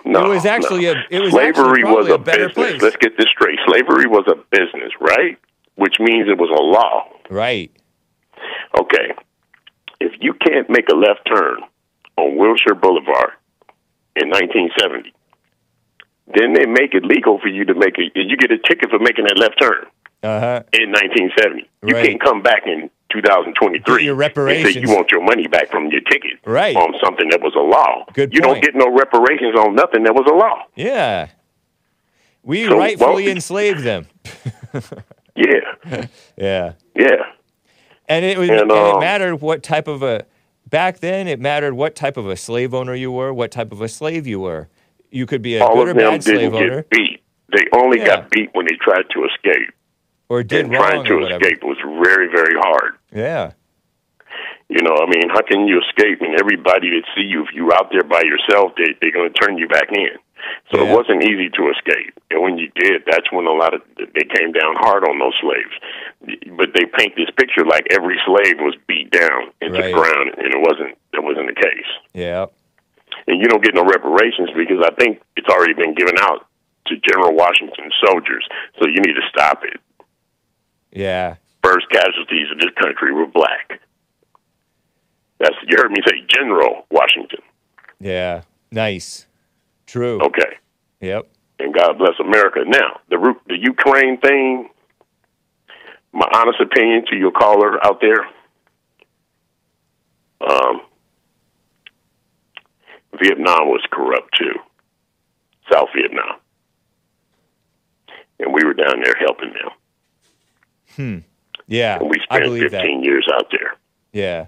no. It was actually no. a- it was slavery was a a, business. place. Let's get this straight. Slavery was a business, right? Which means it was a law. Right. Okay. If you can't make a left turn on Wilshire Boulevard in 1970, then they make it legal for you to make a. You get a ticket for making that left turn Uh huh. in 1970. You Right. can't come back in 2023 Get your and reparations. say you want your money back from your ticket Right. on something that was a law. Good you point. don't get no reparations on nothing that was a law. Yeah. We So, rightfully well- enslaved them. Yeah, Yeah. yeah. And it was And, and it um, mattered what type of a back then it mattered what type of a slave owner you were, what type of a slave you were. You could be a All good or of them bad didn't get owner beat. They only Yeah. got beat when they tried to escape. or did and trying to escape was very, very hard. Yeah. You know, I mean, how can you escape and everybody that see you, if you're out there by yourself, they, they're going to turn you back in. So Yeah. it wasn't easy to escape. And when you did, that's when a lot of, they came down hard on those slaves. But they paint this picture like every slave was beat down into Right. the ground, and it wasn't, that wasn't the case. Yeah. And you don't get no reparations because I think it's already been given out to General Washington's soldiers. So you need to stop it. Yeah. First casualties of this country were black. That's you heard me say General Washington. Yeah. Nice. True. Okay. Yep. And God bless America. Now, the the Ukraine thing, my honest opinion to your caller out there, um, Vietnam was corrupt too. South Vietnam. And we were down there helping them. Hmm. Yeah. And we I spent believe 15 that. years out there. Yeah.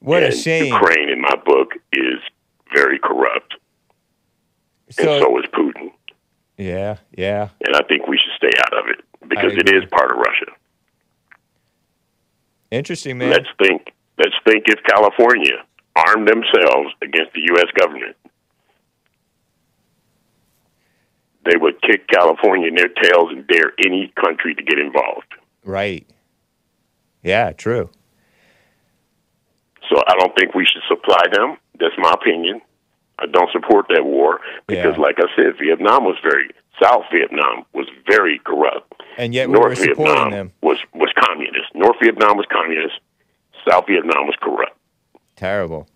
What a And shame. Ukraine, in my book, is very corrupt, So, and so is Putin. yeah, yeah. And I think we should stay out of it because it is part of Russia. Interesting, man. Let's think. Let's think if California armed themselves against the U.S. government, they would kick California in their tails and dare any country to get involved. Right. Yeah, true. So I don't think we should supply them. That's my opinion. I don't support that war because, Yeah. like I said, Vietnam was very South Vietnam was very corrupt. And yet we were North Vietnam them. was was communist. North Vietnam was communist. South Vietnam was corrupt. Terrible.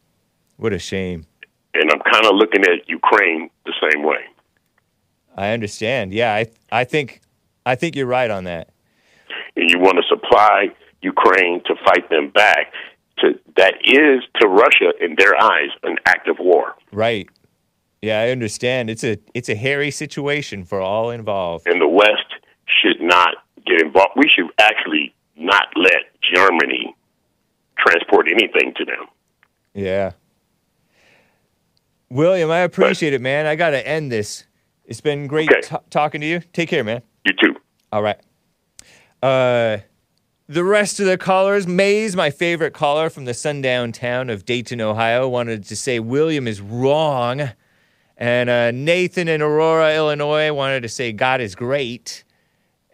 What a shame. And I'm kind of looking at Ukraine the same way. I understand. Yeah, I I think I think you're right on that. and you want to supply Ukraine to fight them back, to that is to Russia in their eyes an act of war. Right. Yeah, I understand. It's a it's a hairy situation for all involved. And the West should not get involved. We should actually not let Germany transport anything to them. Yeah. William, I appreciate it, man. I got to end this. It's been great Okay. ta- talking to you. Take care, man. You too. All right. Uh, the rest of the callers, Mays, my favorite caller from the sundown town of Dayton, Ohio, wanted to say William is wrong. And uh, Nathan in Aurora, Illinois, wanted to say God is great.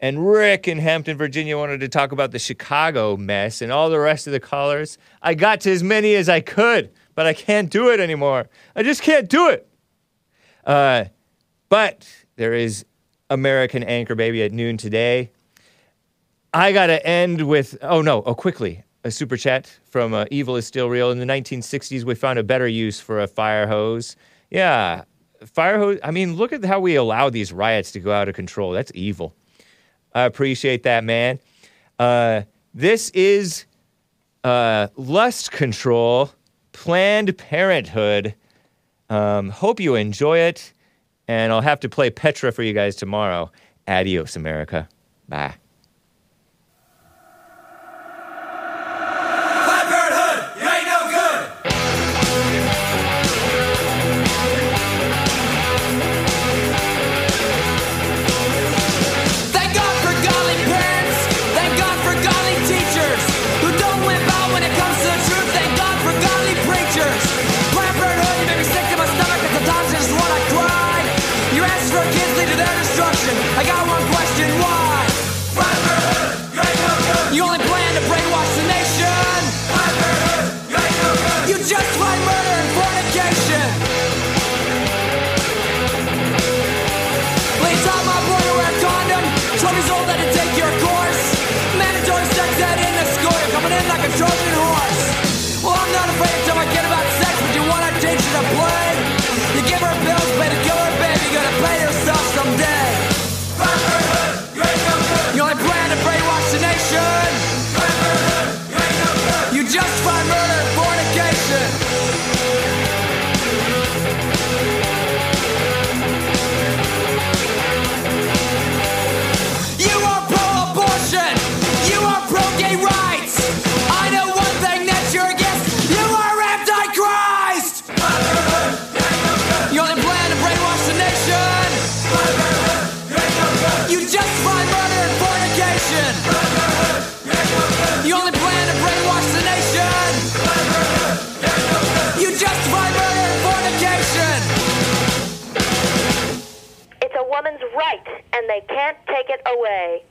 And Rick in Hampton, Virginia, wanted to talk about the Chicago mess. And all the rest of the callers, I got to as many as I could, but I can't do it anymore. I just can't do it. Uh, but there is American Anchor Baby at noon today. I got to end with, oh no, oh, quickly, a super chat from uh, Evil is Still Real. In the 1960s, we found a better use for a fire hose. Yeah, fire hose. I mean, look at how we allow these riots to go out of control. That's evil. I appreciate that, man. Uh, this is uh, lust control, Planned Parenthood. Um, hope you enjoy it. And I'll have to play Petra for you guys tomorrow. Adios, America. Bye. Woman's right, and they can't take it away.